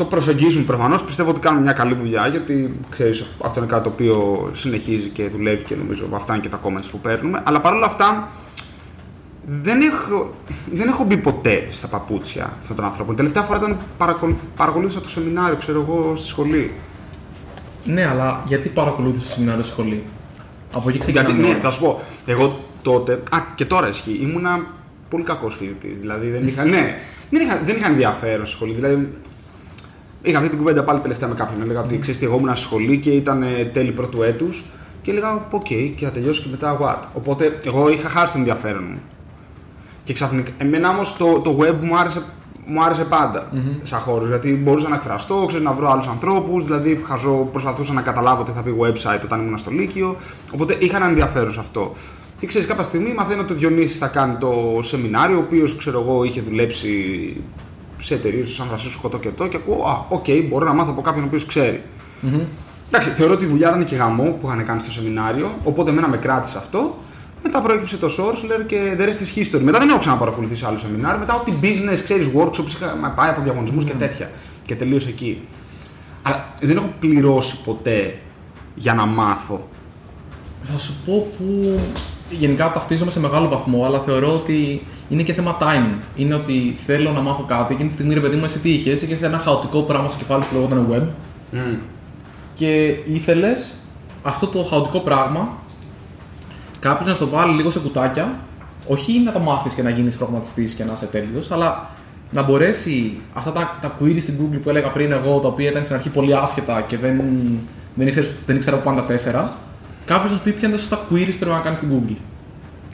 το προσεγγίζουμε προφανώς. Πιστεύω ότι κάνουμε μια καλή δουλειά γιατί ξέρεις, αυτό είναι κάτι το οποίο συνεχίζει και δουλεύει και νομίζω αυτά είναι και τα comments που παίρνουμε. Αλλά παρόλα αυτά δεν έχω, δεν έχω μπει ποτέ στα παπούτσια αυτών των ανθρώπων. Τελευταία φορά ήταν παρακολούθησα το σεμινάριο, ξέρω εγώ, στη σχολή. Ναι, αλλά γιατί παρακολούθησες το σεμινάριο στη σχολή; Από εκεί ξεκινάμε. Γιατί, ναι, θα σου πω. Εγώ τότε. Α, και τώρα ισχύει. Ήμουνα πολύ κακός φοιτητής. Δηλαδή δεν είχα. ναι, δεν είχα, δεν είχα ενδιαφέρον στη σχολή. Δηλαδή Είχα αυτή την κουβέντα πάλι τελευταία με κάποιον. Έλεγα ότι ξέρεις, εγώ ήμουν στη σχολή και ήταν ε, τέλη πρώτου έτους και έλεγα, OK, okay, και θα τελειώσω και μετά what. Οπότε εγώ είχα χάσει το ενδιαφέρον μου. Και ξαφνικά. Εμένα όμως το, το web μου άρεσε, μου άρεσε πάντα mm-hmm. σαν χώρος. Γιατί μπορούσα να εκφραστώ, ξέρω, να βρω άλλους ανθρώπους. Δηλαδή χάζευα, προσπαθούσα να καταλάβω τι θα πει website όταν ήμουν στο Λύκειο. Οπότε είχα ένα ενδιαφέρον σε αυτό. Και ξέρεις, κάποια στιγμή μαθαίνω ότι ο Διονύσης θα κάνει το σεμινάριο, ο οποίος ξέρω εγώ είχε δουλέψει σε εταιρείες στο Σαν Φρανσίσκο το και το και ακούω, Α, OK, okay, μπορώ να μάθω από κάποιον ο οποίος ξέρει. Mm-hmm. Εντάξει, θεωρώ ότι η δουλειά ήταν και γαμό που είχαν κάνει στο σεμινάριο, οπότε εμένα με κράτησε αυτό. Μετά προέκυψε το Sourceler και the rest is history. Μετά δεν έχω ξαναπαρακολουθήσει άλλο σεμινάριο. Μετά ό,τι business, ξέρεις, workshops, είχα πάει από διαγωνισμούς mm-hmm. και τέτοια. Και τελείωσε εκεί. Αλλά δεν έχω πληρώσει ποτέ για να μάθω. Θα σου πω που γενικά ταυτίζομαι σε μεγάλο βαθμό, αλλά θεωρώ ότι είναι και θέμα timing. Είναι ότι θέλω να μάθω κάτι. Εκείνη τη στιγμή, ρε παιδί μου, εσύ τι είχες, είχες ένα χαοτικό πράγμα στο κεφάλι σου που λεγόταν web και ήθελες αυτό το χαοτικό πράγμα κάποιος να στο βάλει λίγο σε κουτάκια, όχι να το μάθεις και να γίνεις προγραμματιστής και να είσαι τέλειος, αλλά να μπορέσει αυτά τα, τα queries στην Google που έλεγα πριν εγώ, τα οποία ήταν στην αρχή πολύ άσχετα και δεν, δεν, ήξερες, δεν ήξερα από πάντα τέσσερα, κάποιος να σου πει ποια είναι τα σωστά queries που πρέπει να κάνεις στην Google.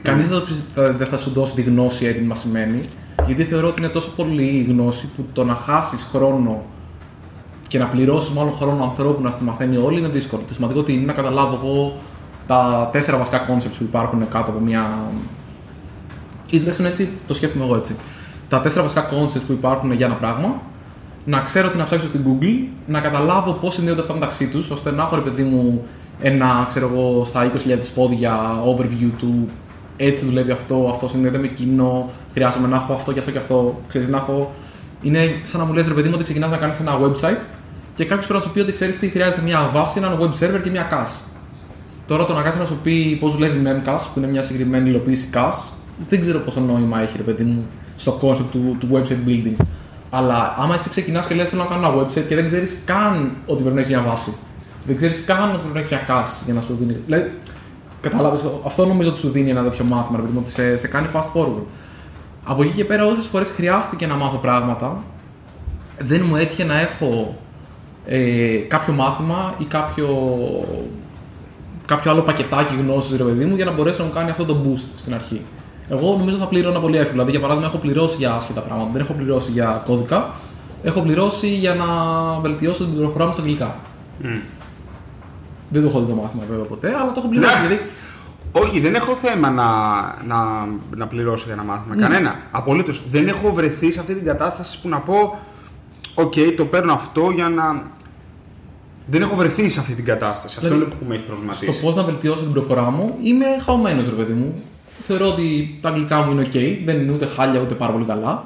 Κανείς δεν, θα το- θα- δεν θα σου δώσει τη γνώση έτοιμη μασημένη, γιατί θεωρώ ότι είναι τόσο πολύ η γνώση που το να χάσεις χρόνο και να πληρώσεις μάλλον χρόνο ανθρώπου να στη μαθαίνει όλοι είναι δύσκολο. Το σημαντικό ότι είναι να καταλάβω εγώ τα τέσσερα βασικά concepts που υπάρχουν κάτω από μια. ή τουλάχιστον έτσι το σκέφτομαι εγώ έτσι. Τα τέσσερα βασικά concepts που υπάρχουν για ένα πράγμα, να ξέρω τι να ψάξω στην Google, να καταλάβω πώς συνδέονται αυτά μεταξύ τους, ώστε να έχω ρε παιδί μου ένα, ξέρω εγώ, στα 20.000 πόδια overview του έτσι δουλεύει αυτό, αυτός συνδέεται με εκείνο, χρειάζομαι να έχω αυτό και αυτό και αυτό. Ξέρεις, να έχω... Είναι σαν να μου λες ρε παιδί μου ότι ξεκινάς να κάνεις ένα website και κάποιος πρέπει να σου πει ότι ξέρεις τι χρειάζεται μια βάση, ένα web server και μια cache. Τώρα το να κάτσει να σου πει πώς δουλεύει Memcache, που είναι μια συγκεκριμένη υλοποίηση cache, δεν ξέρω πόσο νόημα έχει ρε παιδί μου στο concept του, του website building. Αλλά άμα εσύ ξεκινάς και λες: Θέλω να κάνω ένα website και δεν ξέρεις καν ότι πρέπει να έχεις μια βάση. Δεν ξέρεις καν ότι πρέπει να έχεις μια cache για να σου δίνει. Δηλαδή, κατάλαβες, αυτό νομίζω ότι σου δίνει ένα τέτοιο μάθημα, ρε παιδί μου, ότι σε, σε κάνει fast forward. Από εκεί και πέρα, όσες φορές χρειάστηκε να μάθω πράγματα, δεν μου έτυχε να έχω ε, κάποιο μάθημα ή κάποιο, κάποιο άλλο πακετάκι γνώσης, ρε παιδί μου, για να μπορέσει να μου κάνει αυτό το boost στην αρχή. Εγώ νομίζω θα πλήρωνα πολύ εύκολα. Δηλαδή, για παράδειγμα, έχω πληρώσει για άσχετα πράγματα. Δεν έχω πληρώσει για κώδικα. Έχω πληρώσει για να βελτιώσω την πληροφορά μου στα αγγλικά. Δεν το έχω δει το μάθημα βέβαια ποτέ, αλλά το έχω πληρώσει. Ναι. γιατί Όχι, δεν έχω θέμα να, να, να πληρώσω για ένα μάθημα. Ναι. Κανένα. Απολύτως. Δεν έχω βρεθεί σε αυτή την κατάσταση που να πω: Οκ, το παίρνω αυτό για να. Δεν έχω βρεθεί σε αυτή την κατάσταση. Αυτό Δηλαδή, είναι που με έχει προβληματίσει. στο πώς να βελτιώσω την προφορά μου, είμαι χαωμένος, ρε παιδί μου. Θεωρώ ότι τα αγγλικά μου είναι ok, δεν είναι ούτε χάλια ούτε πάρα πολύ καλά.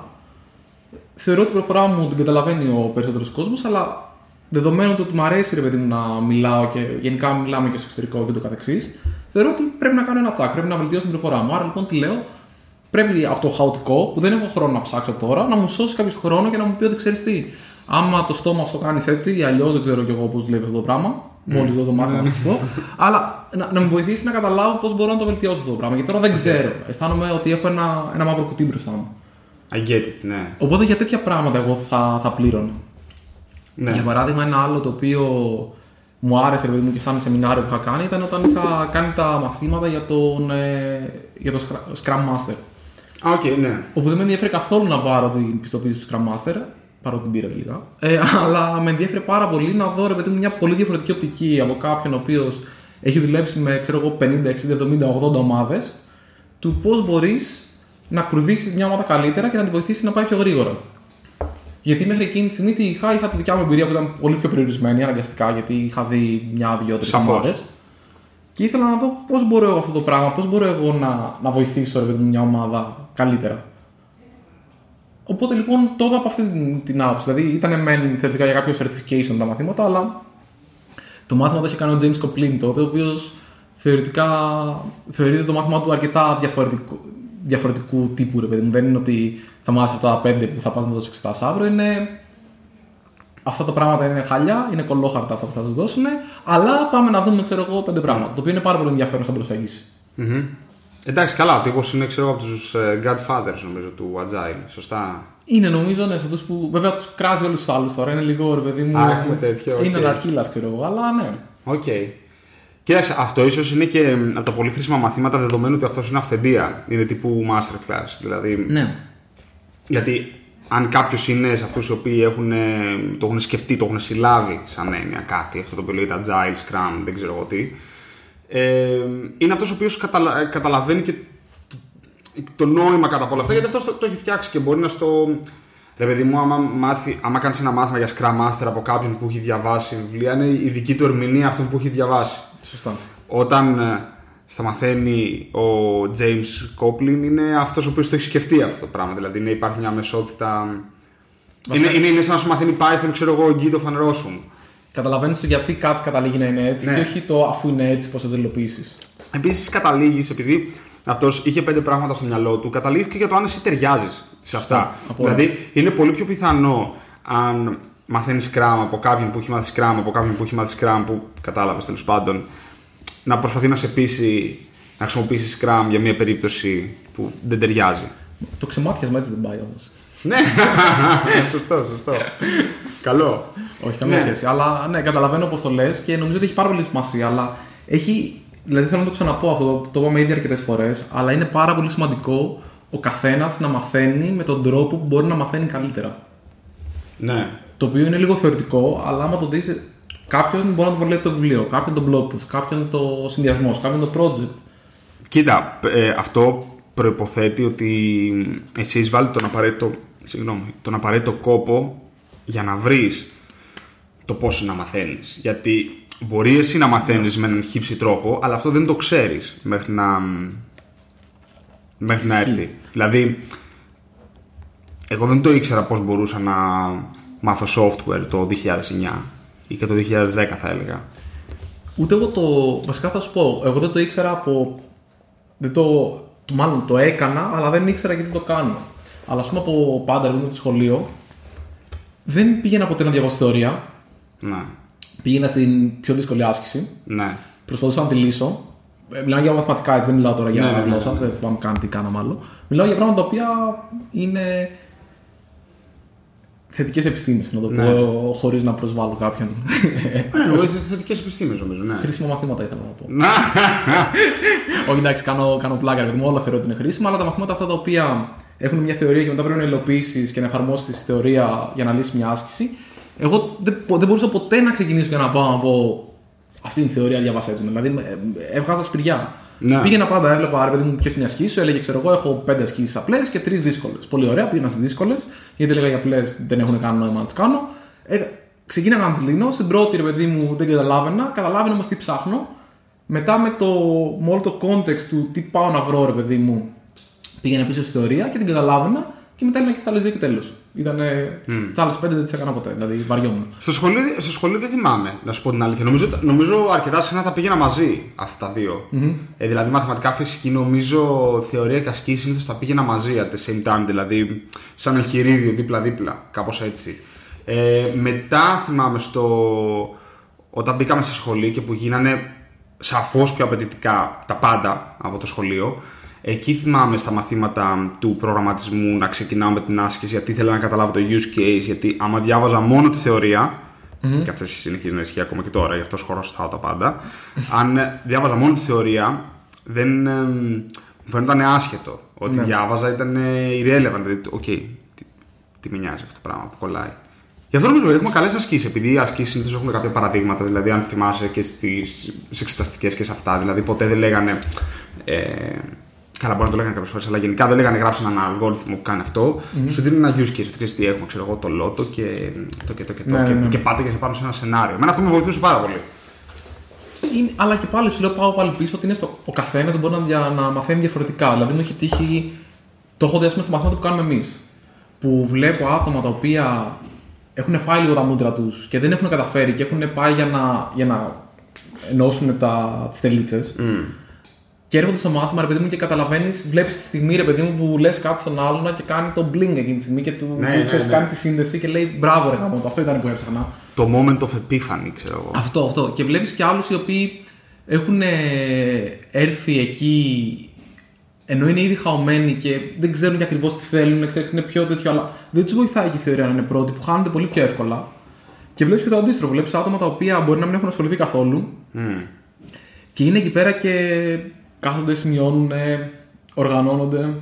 Θεωρώ ότι η προφορά μου την καταλαβαίνει ο περισσότερος κόσμος, αλλά δεδομένου του ότι μου αρέσει ρε παιδί μου να μιλάω και γενικά μιλάμε και στο εξωτερικό και ούτω καθεξής, θεωρώ ότι πρέπει να κάνω ένα τσακ, πρέπει να βελτιώσω την προφορά μου. Άρα λοιπόν τι λέω, πρέπει από το χαοτικό που δεν έχω χρόνο να ψάξω τώρα να μου σώσει κάποιος χρόνο και να μου πει ότι ξέρεις τι. Άμα το στόμα σου το κάνεις έτσι ή αλλιώς δεν ξέρω κι εγώ πώς δουλεύει αυτό το πράγμα. Μόλις δω το μάθημα να σου πω. Αλλά να, να με βοηθήσει να καταλάβω πώς μπορώ να το βελτιώσω αυτό το πράγμα. Γιατί τώρα δεν ξέρω. Αισθάνομαι ότι έχω ένα, ένα μαύρο κουτί μπροστά μου. I get it, ναι. Οπότε για τέτοια πράγματα εγώ θα, θα πλήρωνα. Ναι. Για παράδειγμα, ένα άλλο το οποίο μου άρεσε ρε παιδί μου, και σαν σεμινάριο που είχα κάνει ήταν όταν είχα κάνει τα μαθήματα για, τον, ε, για το Scra- Scrum Master. Α, οκ, ναι. Όπου δεν με ενδιαφέρει καθόλου να πάρω την πιστοποίηση του Scrum Master, παρότι την πήρα τελικά. Ε, αλλά με ενδιαφέρει πάρα πολύ να δω ρε παιδί μου, μια πολύ διαφορετική οπτική από κάποιον ο οποίος έχει δουλέψει με ξέρω εγώ, 50, 60, 70, 80 ομάδες, του πώς μπορείς να κουρδίσεις μια ομάδα καλύτερα και να την βοηθήσεις να πάει πιο γρήγορα. Γιατί μέχρι εκείνη τη στιγμή τι είχα, είχα τη δικιά μου εμπειρία που ήταν πολύ πιο περιορισμένη αναγκαστικά, γιατί είχα δει μια, δύο, τρεις Σαφώς. ομάδες. Και ήθελα να δω πώς μπορώ εγώ αυτό το πράγμα, πώς μπορώ εγώ να, να βοηθήσω ρε παιδί μου, μια ομάδα καλύτερα. Οπότε λοιπόν το είδα από αυτή την, την άποψη. Δηλαδή ήταν μεν θεωρητικά για κάποιο certification τα μαθήματα, αλλά το μάθημα το είχε κάνει ο James Coplin τότε, ο οποίος θεωρητικά θεωρείται το μάθημα του αρκετά διαφορετικού, διαφορετικού τύπου. Ρε, παιδί μου. Δεν είναι ότι θα μάθεις αυτά τα πέντε που θα πας να δώσεις εξετάσεις αύριο. Είναι αυτά τα πράγματα είναι χάλια, είναι κωλόχαρτα αυτά που θα σας δώσουν, αλλά πάμε να δούμε, ξέρω εγώ, πέντε πράγματα. Το οποίο είναι πάρα πολύ ενδιαφέρον σαν προσέγγιση. Μμμ. Εντάξει, καλά, ο τύπος είναι ξέρω, από τους Godfathers νομίζω του Agile. Σωστά; Είναι νομίζω ναι, σε αυτούς που βέβαια τους κράζει όλους τους άλλους τώρα. Είναι λίγο ρε παιδί μου. Α, έχουμε τέτοιο, Είναι οκ. αναρχίλας, ξέρω εγώ, αλλά ναι. Οκ. Κοίταξε, αυτό ίσως είναι και μ, από τα πολύ χρήσιμα μαθήματα δεδομένου ότι αυτός είναι αυθεντία. Είναι τύπου masterclass. Δηλαδή, Ναι. γιατί αν κάποιος είναι σε αυτούς οι οποίοι έχουν, ε, το έχουν σκεφτεί, το έχουν συλλάβει σαν έννοια κάτι, αυτό το οποίο λέγεται Agile, Scrum, δεν ξέρω εγώ τι, ε, είναι αυτός ο οποίος καταλα, καταλαβαίνει και το, το νόημα κατά από όλα αυτά, γιατί αυτός το, το έχει φτιάξει και μπορεί να στο. Ρε παιδί μου, άμα, μάθει, άμα κάνεις ένα μάθημα για Scrum Master από κάποιον που έχει διαβάσει βιβλία, είναι η δική του ερμηνεία αυτών που έχει διαβάσει. Σωστά. Όταν ε, στα μαθαίνει ο James Coplin είναι αυτός ο οποίος το έχει σκεφτεί αυτό το πράγμα. Δηλαδή είναι, υπάρχει μια μεσότητα... Είναι, είναι, είναι σαν να σου μαθαίνει Python, ξέρω εγώ, ο Guido Van Rossum. καταλαβαίνεις το γιατί κάτι καταλήγει να είναι έτσι Ναι. και όχι το αφού είναι έτσι πώς θα το υλοποιήσεις. Επίσης, καταλήγεις, επειδή αυτός είχε πέντε πράγματα στο μυαλό του, καταλήγει και για το αν εσύ ταιριάζεις σε αυτά. από όλα. δηλαδή, είναι πολύ πιο πιθανό αν μαθαίνεις Scrum από κάποιον που έχει μάθει Scrum, από κάποιον που έχει μάθει Scrum, που κατάλαβες τέλος πάντων, να προσπαθεί να σε πείσει να χρησιμοποιήσεις Scrum για μια περίπτωση που δεν ταιριάζει. Το ξεμάτιασμα έτσι δεν πάει όμως. ναι, σωστό, σωστό. Καλό. Όχι, καμία Ναι. σχέση. Αλλά ναι, καταλαβαίνω πώς το λες και νομίζω ότι έχει πάρα πολύ σημασία. Αλλά έχει. Δηλαδή θέλω να το ξαναπώ αυτό, το, το είπαμε ήδη αρκετές φορές. Αλλά είναι πάρα πολύ σημαντικό ο καθένας να μαθαίνει με τον τρόπο που μπορεί να μαθαίνει καλύτερα. Ναι. Το οποίο είναι λίγο θεωρητικό, αλλά άμα το δεις, κάποιον μπορεί να το βολεύει το βιβλίο, κάποιον το blog post, κάποιον το συνδυασμός, κάποιον το project. Κοίτα, ε, αυτό προϋποθέτει ότι εσείς βάλετε τον απαραίτητο, συγγνώμη, τον απαραίτητο κόπο για να βρεις το πώς να μαθαίνεις. Γιατί μπορεί εσύ να μαθαίνεις με έναν χύψη τρόπο, αλλά αυτό δεν το ξέρεις μέχρι να, μέχρι να Ισχύει. έρθει. Δηλαδή, εγώ δεν το ήξερα πώς μπορούσα να μάθω software το 2009 ή και το 2010 θα έλεγα. Ούτε εγώ το. Βασικά θα σου πω, εγώ δεν το ήξερα από. Δεν το, το- μάλλον το έκανα, αλλά δεν ήξερα γιατί το κάνω. Αλλά ας πούμε από πάντα, επειδή ήμουν στο σχολείο, δεν πήγαινα ποτέ να διαβάσω θεωρία. Ναι, Πήγαινα στην πιο δύσκολη άσκηση. ναι. Προσπαθούσα να τη λύσω. Ε, Μιλάω για μαθηματικά, έτσι δεν μιλάω τώρα για Ναι, ναι, ναι, γλώσσα. ναι. Δεν θυμάμαι καν τι κάναμε άλλο. Μιλάω για πράγματα τα οποία είναι θετικέ επιστήμε, να το Ναι. πω, χωρί να προσβάλλω κάποιον. Ναι, εγώ θετικέ επιστήμε νομίζω, ναι. Χρήσιμα μαθήματα ήθελα να πω. Να. Όχι, εντάξει, κάνω, κάνω πλάκα, γιατί μου όλα θεωρώ ότι είναι χρήσιμα, αλλά τα μαθήματα αυτά τα οποία έχουν μια θεωρία και μετά πρέπει να υλοποιήσει και να εφαρμόσει τη θεωρία για να λύσει μια άσκηση. Εγώ δεν, δεν μπορούσα ποτέ να ξεκινήσω και να πάω να πω αυτή είναι η θεωρία, διαβάσέ την. Δηλαδή, ε, έβγαζα σπηριά. Ναι. Πήγαινα πάντα, έβλεπα ρε παιδί μου και στην ασκήση σου, έλεγε ξέρω εγώ, έχω πέντε ασκήσεις απλές και τρεις δύσκολες. Πολύ ωραία, πήγαινα στις δύσκολες, γιατί έλεγα για απλές δεν έχουν καν νόημα να τις κάνω. Ε, ξεκίναγα να τις λύνω. Στην πρώτη, ρε παιδί μου, δεν καταλάβαινα. Καταλάβαινα όμως τι ψάχνω. Μετά με, το, με όλο το context του τι πάω να βρω, ρε παιδί μου, πήγαινα πίσω στη θεωρία και την καταλάβαινα και μετά έλεγα και στα άλλε δύο και τέλος. Ήταν στι άλλε πέντε δεν τις έκανα ποτέ. Δηλαδή βαριόμουν. Στο σχολείο, στο σχολείο δεν θυμάμαι, να σου πω την αλήθεια. Νομίζω, νομίζω αρκετά συχνά τα πήγαινα μαζί αυτά τα δυο Ε, δηλαδή, μαθηματικά φυσική, νομίζω θεωρία και ασκή συνήθως τα πήγαινα μαζί at the same time. Δηλαδή, σαν εγχειρίδιο δίπλα-δίπλα, κάπως έτσι. Ε, μετά θυμάμαι στο. Όταν μπήκαμε στη σχολή και που γίνανε σαφώς πιο απαιτητικά τα πάντα από το σχολείο. Εκεί θυμάμαι στα μαθήματα του προγραμματισμού να ξεκινάω με την άσκηση γιατί ήθελα να καταλάβω το use case. Γιατί άμα διάβαζα μόνο τη θεωρία, και αυτός συνεχίζει να ισχύει ακόμα και τώρα, γι' αυτό σου χρωστάω τα πάντα. αν ε, διάβαζα μόνο τη θεωρία, δεν. ε, μου φαίνονταν άσχετο. Ό,τι Ναι. διάβαζα ήταν ε, irrelevant. Δηλαδή, οκ, τι, τι με νοιάζει αυτό το πράγμα που κολλάει. Γι' αυτό νομίζω ότι έχουμε καλές ασκήσεις. Επειδή οι ασκήσεις συνήθως έχουν κάποια παραδείγματα. Δηλαδή, αν θυμάσαι και στις εξεταστικές και σε αυτά. Δηλαδή, ποτέ δεν λέγανε. Ε, καλά, μπορεί να το λέγανε κάποιες φορές, αλλά γενικά δεν λέγανε γράψε έναν αλγόριθμο που κάνει αυτό. Σου δίνουν ένα use case. Ότι ξέρεις τι έχουμε, ξέρω εγώ, το λότο και το και το και το. Ναι, και, ναι, ναι. και πάτε και σε πάνω σε ένα σενάριο. Εμένα αυτό με βοηθούσε πάρα πολύ. Είναι, αλλά και πάλι σου λέω πάω πάλι πίσω ότι είναι στο, ο καθένας μπορεί να, δια- να μαθαίνει διαφορετικά. Δηλαδή μου έχει τύχει. Το έχω δει ας πούμε, στα μαθήματα που κάνουμε εμείς. Που βλέπω άτομα τα οποία έχουν φάει λίγο τα μούτρα τους και δεν έχουν καταφέρει και έχουν πάει για να, για να ενώσουν τις τελίτσες. Και έρχονται στο μάθημα, ρε παιδί μου, και καταλαβαίνεις, βλέπεις τη στιγμή, ρε παιδί μου, που λες κάτι στον άλλον και κάνει το bling εκείνη τη στιγμή και του Ναι, που, ναι, ξέρεις, ναι. κάνει τη σύνδεση και λέει μπράβο, ρε γάμο, αυτό ήταν που έψαχνα. Το moment of epiphany, ξέρω εγώ. Αυτό, αυτό. Και βλέπεις και άλλους οι οποίοι έχουν ε, έρθει εκεί ενώ είναι ήδη χαωμένοι και δεν ξέρουν και ακριβώς τι θέλουν, ξέρεις, είναι πιο τέτοιο, αλλά δεν τους βοηθάει και η θεωρία να είναι πρώτοι, που χάνονται πολύ πιο εύκολα. Και βλέπεις και το αντίστροφο. Βλέπεις άτομα τα οποία μπορεί να μην έχουν ασχοληθεί καθόλου Μμμ. και είναι εκεί πέρα και κάθονται, σημειώνουν, οργανώνονται.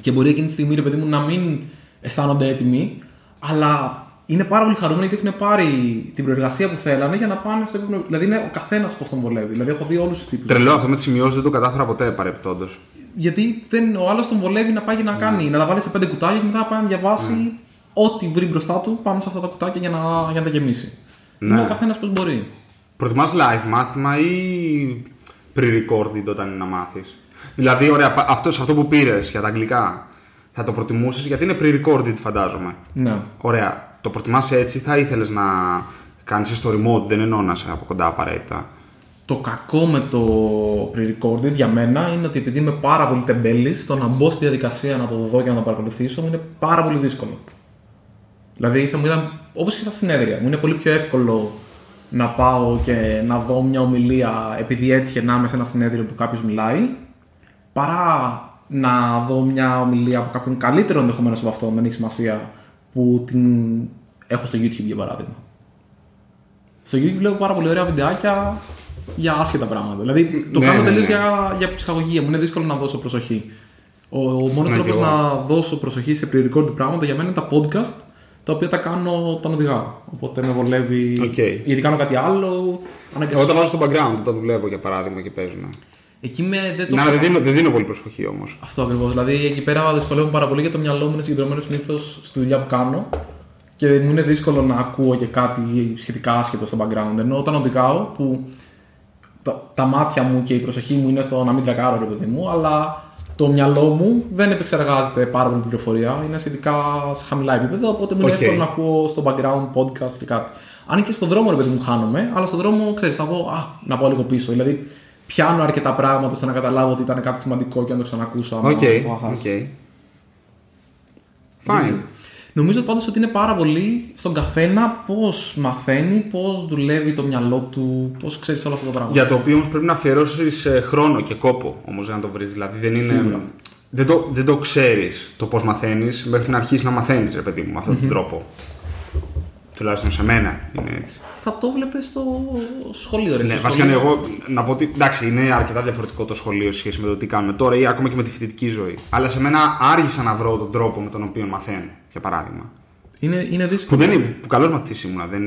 Και μπορεί εκείνη τη στιγμή, ρε παιδί μου, να μην αισθάνονται έτοιμοι, αλλά είναι πάρα πολύ χαρούμενοι γιατί έχουν πάρει την προεργασία που θέλανε για να πάνε στο επίπεδο. Δηλαδή είναι ο καθένας πώς τον βολεύει. Δηλαδή έχω δει όλους τους τύπους. Τρελό αυτό με τις σημειώσεις δεν το κατάφερα ποτέ παρεπτόντως. Γιατί δεν, ο άλλος τον βολεύει να πάει και να κάνει, να τα βάλει σε πέντε κουτάκια και μετά να πάει να διαβάσει ό,τι βρει μπροστά του πάνω σε αυτά τα κουτάκια για να, για να τα γεμίσει. Ναι. Είναι ο καθένας πώς μπορεί. Προτιμάς live μάθημα ή pre-recorded όταν είναι να μάθεις. Δηλαδή, ωραία, πα- αυτός, σε αυτό που πήρες για τα αγγλικά θα το προτιμούσες γιατί είναι pre-recorded φαντάζομαι. Ναι. Ωραία, το προτιμάς έτσι θα ήθελες να κάνεις story mode, δεν εννοώ να είσαι από κοντά απαραίτητα. Το κακό με το pre-recorded για μένα είναι ότι επειδή είμαι πάρα πολύ τεμπέλης, το να μπω στη διαδικασία να το δω και να το παρακολουθήσω μου είναι πάρα πολύ δύσκολο. Δηλαδή θα μου ήταν όπως και στα συνέδρια. Μου είναι πολύ πιο εύκολο να πάω και να δω μια ομιλία επειδή έτυχε να είμαι σε ένα συνέδριο που κάποιος μιλάει, παρά να δω μια ομιλία από κάποιον καλύτερο ενδεχομένως από αυτόν, δεν έχει σημασία, που την έχω στο YouTube για παράδειγμα. Στο YouTube βλέπω πάρα πολύ ωραία βιντεάκια για άσχετα πράγματα. Δηλαδή το Ναι, κάνω ναι, τελείως ναι. για, για ψυχαγωγία μου. Είναι δύσκολο να δώσω προσοχή. Ο, ο μόνος Ναι, τρόπος κι εγώ. να δώσω προσοχή σε pre-recorded πράγματα για μένα είναι τα podcast τα οποία τα κάνω όταν οδηγάω. Οπότε με βολεύει. Οκ. Γιατί κάνω κάτι άλλο. Εγώ αναγκαστικά. τα βάζω στο background όταν δουλεύω για παράδειγμα και παίζουν. Εκεί με, δεν το Να, κάνω. δεν δίνω, δεν δίνω πολύ προσοχή όμως. Αυτό ακριβώς. Δηλαδή εκεί πέρα δυσκολεύομαι πάρα πολύ γιατί το μυαλό μου είναι συγκεντρωμένο συνήθως στη δουλειά που κάνω και μου είναι δύσκολο να ακούω και κάτι σχετικά άσχετο στο background. Ενώ όταν οδηγάω, που τα, τα μάτια μου και η προσοχή μου είναι στο να μην τρακάρω, ρε παιδί μου, αλλά το μυαλό μου δεν επεξεργάζεται πάρα πολύ πληροφορία. Είναι σχετικά σε χαμηλά επίπεδα, οπότε μου είναι Οκ. εύκολο να ακούω στο background podcast και κάτι. Αν και στον δρόμο, ρε παιδί μου, χάνομαι, αλλά στον δρόμο, ξέρεις, θα δω, α, να πάω λίγο πίσω. Δηλαδή, πιάνω αρκετά πράγματα ώστε να καταλάβω ότι ήταν κάτι σημαντικό και να το ξανακούσω. άμα Οκ, το είχα χάσει. OK. Fine. Νομίζω πάντως ότι είναι πάρα πολύ στον καθένα πώς μαθαίνει, πώς δουλεύει το μυαλό του, πώς ξέρει όλο αυτό το πράγμα. Για το οποίο όμως πρέπει να αφιερώσεις χρόνο και κόπο όμως για να το βρεις. Δηλαδή δεν είναι. Σίγουρα. Δεν το, δεν το ξέρεις το πώς μαθαίνεις μέχρι να αρχίσεις να μαθαίνεις, ρε παιδί μου, με αυτόν τον τρόπο. Τουλάχιστον σε μένα είναι έτσι. Θα το βλέπεις στο σχολείο, ρε. Ναι, στο βασικά σχολείο. ναι, εγώ να πω ότι εντάξει, είναι αρκετά διαφορετικό το σχολείο σε σχέση με το τι κάνουμε τώρα ή ακόμα και με τη φοιτητική ζωή. Αλλά σε μένα άργησα να βρω τον τρόπο με τον οποίο μαθαίνω, για παράδειγμα. Είναι, είναι Που δύσκολο. δεν είναι, που καλός μαθητής ήμουνα, δεν,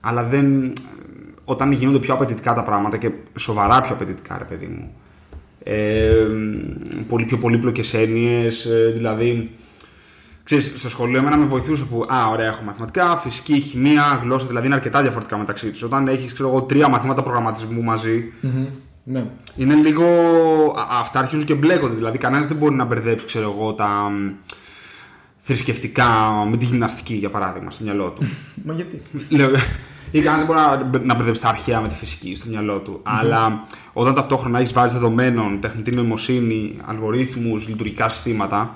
αλλά δεν, όταν γίνονται πιο απαιτητικά τα πράγματα και σοβαρά πιο απαιτητικά, ρε παιδί μου. Ε, πολύ πιο πολύπλοκες έννοιες, ε, δηλαδή, ξέρεις, στο σχολείο εμένα με βοηθούσε που, α, ωραία, έχω μαθηματικά, φυσική, χημεία, γλώσσα, δηλαδή είναι αρκετά διαφορετικά μεταξύ τους. Όταν έχεις, ξέρω εγώ, τρία μαθήματα προγραμματισμού μαζί, Μμμ. Ναι. είναι λίγο. α- Αυτά αρχίζουν και μπλέκονται. Δηλαδή, κανένας δεν μπορεί να μπερδέψει, ξέρω εγώ, τα μ, θρησκευτικά με τη γυμναστική, για παράδειγμα, στο μυαλό του. Μα γιατί; Λέω, ή κανένας δεν μπορεί να, μπε- να μπερδέψει τα αρχαία με τη φυσική στο μυαλό του. Αλλά όταν ταυτόχρονα έχεις βάσεις δεδομένων, τεχνητή νοημοσύνη, αλγορίθμους, λειτουργικά συστήματα,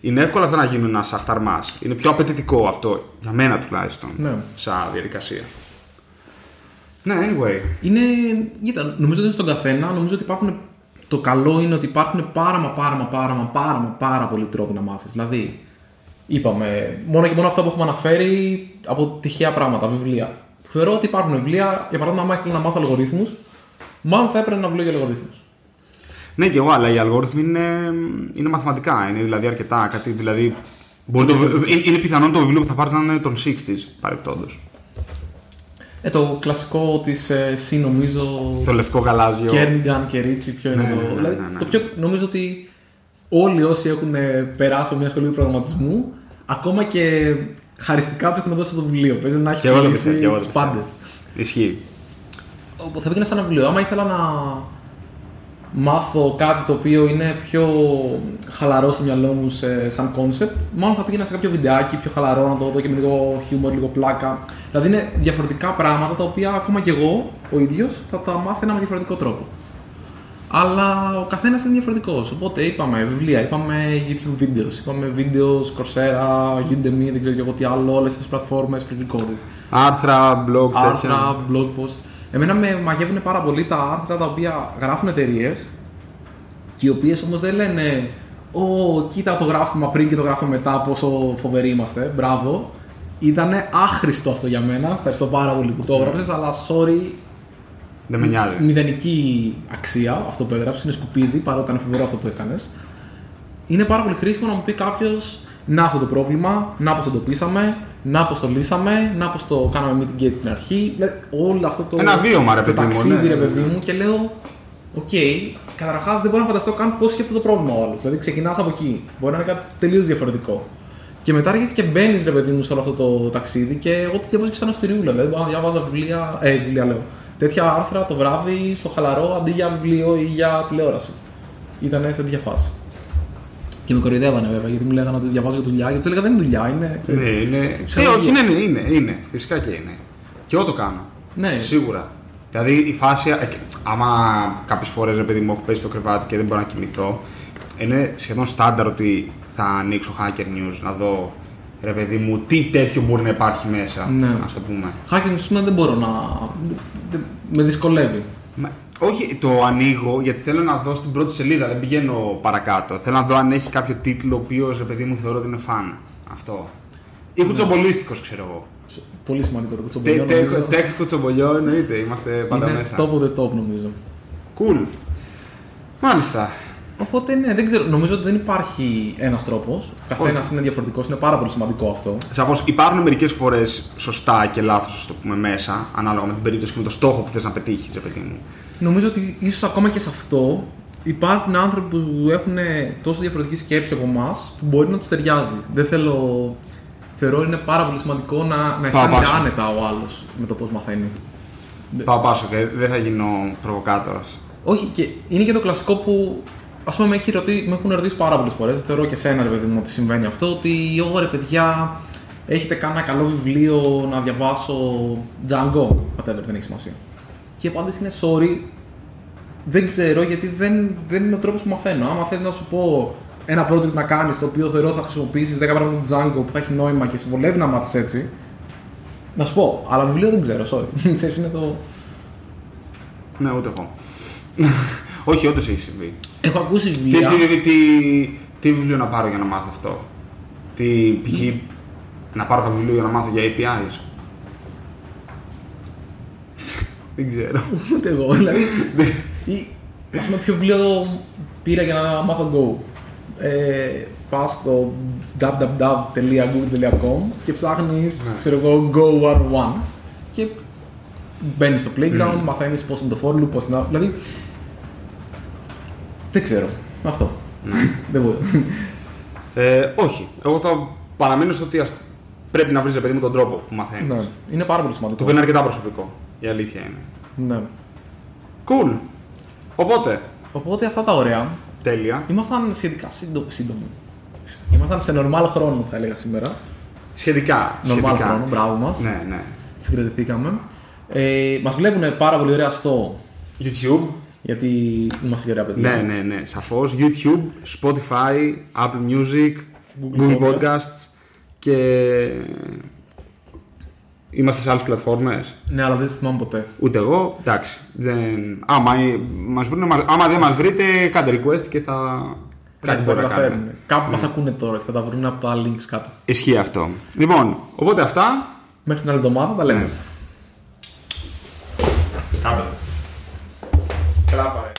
είναι εύκολο αυτό να γίνουν ένας αχταρμά. Είναι πιο απαιτητικό αυτό, για μένα τουλάχιστον, Ναι. σαν διαδικασία. Ναι, anyway. Είναι. Κοίτα, νομίζω ότι είναι στον καθένα. Νομίζω ότι υπάρχουν. Το καλό είναι ότι υπάρχουν πάρα μα πάρα μα πάρα μα πάρα, μα πάρα πολλοί τρόποι να μάθεις. Δηλαδή, είπαμε, μόνο και μόνο αυτά που έχουμε αναφέρει από τυχαία πράγματα, βιβλία. Που θεωρώ ότι υπάρχουν βιβλία, για παράδειγμα, άμα ήθελα να μάθω αλγορίθμους, μάλλον θα έπαιρνα ένα βιβλίο για αλγορίθμους. Ναι, και εγώ, αλλά οι αλγόριθμοι είναι, είναι μαθηματικά. Είναι δηλαδή αρκετά. Κάτι, δηλαδή, μπορεί το, είναι, είναι πιθανόν το βιβλίο που θα πάρεις να είναι των 60s παρεπτόντως. Ε, το κλασικό της ε, C, νομίζω. Το λευκό γαλάζιο. Κέρνιγκαν και Ρίτσι, ποιο είναι Ναι, το. ναι, ναι, δηλαδή, ναι, ναι. το πιο, νομίζω ότι όλοι όσοι έχουν περάσει από μια σχολή προγραμματισμού, ακόμα και χαριστικά τους έχουν δώσει το βιβλίο. Παίζει να έχει Και εγώ το πουλήσει πιστεύω. και εγώ το του πιστεύω. πάντες. Ισχύει. Θα πήγαινα σε ένα βιβλίο. Άμα ήθελα να μάθω κάτι το οποίο είναι πιο χαλαρό στο μυαλό μου σε, σαν concept, μάλλον θα πήγαινα σε κάποιο βιντεάκι πιο χαλαρό να το δω και με λίγο χιούμορ, λίγο πλάκα. Δηλαδή είναι διαφορετικά πράγματα τα οποία ακόμα και εγώ ο ίδιος θα τα μάθαινα με διαφορετικό τρόπο. Αλλά ο καθένας είναι διαφορετικός. Οπότε είπαμε βιβλία, είπαμε YouTube videos, είπαμε βίντεο, Coursera, Udemy, δεν ξέρω και εγώ τι άλλο, όλες τις πλατφόρμες, pre-recorded Άρθρα, blog, τέτοια. άρθρα, blog post. Εμένα με μαγεύουν πάρα πολύ τα άρθρα τα οποία γράφουν εταιρείες και οι οποίες όμως δεν λένε Ω, κοίτα το γράφημα πριν και το γράφημα μετά, πόσο φοβεροί είμαστε. Μπράβο. Ήταν άχρηστο αυτό για μένα. Ευχαριστώ πάρα πολύ που το έγραψες, αλλά sorry, Δεν με νοιάζει. μηδενική αξία αυτό που έγραψες. Είναι σκουπίδι, παρότι ήταν φοβερό αυτό που έκανες. Είναι πάρα πολύ χρήσιμο να μου πει κάποιος να αυτό το πρόβλημα, να πώς το εντοπίσαμε, να πώς το λύσαμε, να πώς το κάναμε mitigate στην αρχή. Δηλαδή, όλο αυτό το. Ένα βίωμα, ρε το παιδί μου, ταξίδι, ναι. ρε παιδί μου, και λέω, Οκ, καταρχάς δεν μπορώ να φανταστώ καν πώς σκέφτεται το πρόβλημα ο άλλος. Δηλαδή, ξεκινάς από εκεί. Μπορεί να είναι κάτι τελείως διαφορετικό. Και μετά αρχίζεις και μπαίνεις, ρε παιδί μου, σε όλο αυτό το ταξίδι και εγώ το διαβάζω και σαν ιστοριούλα. Δηλαδή, μπορώ να διάβαζα βιβλία, ε, βιβλία λέω. Τέτοια άρθρα το βράδυ στο χαλαρό αντί για βιβλίο ή για τηλεόραση. Ήταν σε τέτοια φάση. Και με κοροϊδεύανε βέβαια γιατί μου λέγανε ότι διαβάζω για δουλειά. Γιατί τους έλεγα δεν είναι δουλειά, είναι. ξέρεις, Ναι, είναι. Ε, Ψυχολογία. όχι, ναι, ναι, είναι, είναι. Φυσικά και είναι. Και εγώ το κάνω. Ναι. Σίγουρα. Δηλαδή η φάση, ε, άμα κάποιες φορές επειδή μου έχω πέσει στο κρεβάτι και δεν μπορώ να κοιμηθώ, είναι σχεδόν στάνταρ ότι θα ανοίξω Hacker News να δω ρε παιδί μου τι τέτοιο μπορεί να υπάρχει μέσα. Ναι. Α το πούμε. Hacker News δεν μπορώ να. δεν- Με δυσκολεύει. Μα, όχι, το ανοίγω γιατί θέλω να δω στην πρώτη σελίδα, δεν πηγαίνω παρακάτω. Θέλω να δω αν έχει κάποιο τίτλο ο οποίος ρε παιδί μου θεωρώ ότι είναι φαν. Αυτό. Ή κουτσομπολίστικος, ξέρω εγώ. Πολύ σημαντικό το Τε- κουτσομπολιό. τε- νομίζω. Τέχ κουτσομπολιό εννοείται, είμαστε πάντα Είναι μέσα. top of the top νομίζω. Cool. Μάλιστα. Οπότε ναι, δεν ξέρω. Νομίζω ότι δεν υπάρχει ένας τρόπος. Καθένας είναι διαφορετικός. Είναι πάρα πολύ σημαντικό αυτό. Σαφώς υπάρχουν μερικές φορές σωστά και λάθος, ας το πούμε, μέσα, ανάλογα με την περίπτωση και με το στόχο που θες να πετύχεις, ρε παιδί μου. Νομίζω ότι ίσως ακόμα και σε αυτό υπάρχουν άνθρωποι που έχουν τόσο διαφορετική σκέψη από εμάς που μπορεί να τους ταιριάζει. Δεν θέλω. Θεωρώ είναι πάρα πολύ σημαντικό να, να αισθάνεται πάσο. άνετα ο άλλος με το πώς μαθαίνει. Πάω πάσο και δεν θα γίνω προβοκάτορας. Όχι, και είναι και το κλασικό που ας πούμε με, έχει ρωτή, με έχουν ρωτήσει πάρα πολλές φορές. Θεωρώ και σένα, ρε παιδί μου, ότι συμβαίνει αυτό. Ότι ωραία, παιδιά, έχετε κάνει ένα καλό βιβλίο να διαβάσω Django. Whatever, δεν έχει σημασία. Και η απάντηση είναι sorry, δεν ξέρω γιατί δεν, δεν είναι ο τρόπος που μαθαίνω. Άμα θες να σου πω ένα project να κάνεις το οποίο θεωρώ θα χρησιμοποιήσεις 10 πράγματα του Django που θα έχει νόημα και σε βολεύει να μάθεις έτσι. Να σου πω, αλλά βιβλίο δεν ξέρω, sorry. Ξέρεις, είναι το. Ναι, ούτε εγώ. Όχι, όντως έχει συμβεί. Έχω ακούσει Τι, βιβλία. τι, τι, τι βιβλίο να πάρω για να μάθω αυτό; Τι, π.χ. να πάρω κάποιο βιβλίο για να μάθω για APIs; Δεν ξέρω. Ούτε εγώ. Δηλαδή, ή, ας πούμε, ποιο βιβλίο πήρα για να μάθω Go. Ε, πας στο www.google.com και ψάχνεις, Ναι. ξέρω εγώ, Go 101 και μπαίνεις στο playground, μαθαίνεις πώς είναι το for loop, πώς είναι... Δηλαδή, δεν ξέρω. Αυτό. δεν μπορώ. Ε, όχι. Εγώ θα παραμείνω στο ότι ας- πρέπει να βρεις παιδί μου τον τρόπο που μαθαίνεις. ναι. Είναι πάρα πολύ Το σημαντικό. οποίο είναι αρκετά προσωπικό. Η αλήθεια είναι. Ναι. Cool. Οπότε, Οπότε αυτά τα ωραία. τέλεια. Ήμασταν σχετικά σύντο- σύντομοι. Ήμασταν σε normal χρόνο, θα έλεγα σήμερα. Σχετικά. Normal σχετικά. χρόνο, μπράβο μας. Ναι, ναι. συγκρατηθήκαμε. Ε, μας βλέπουν πάρα πολύ ωραία στο YouTube. Γιατί είμαστε και ωραία παιδιά. Ναι, ναι, ναι. Σαφώς. YouTube, Spotify, Apple Music, Google, Google Podcasts και. Είμαστε σε άλλες πλατφόρμες. Ναι, αλλά δεν τις θυμάμαι ποτέ. Ούτε εγώ. Εντάξει. Δεν... Άμα, μας βρουν, μας- άμα δεν μας βρείτε, κάντε request και θα. Κάτι θα μπορεί να καταφέρουν. κάνουμε. Κάπου μας ακούνε τώρα και θα τα βρουν από τα links κάτω. Ισχύει αυτό. Λοιπόν, οπότε αυτά. Μέχρι την άλλη εβδομάδα τα λέμε. Ναι. Κάπου.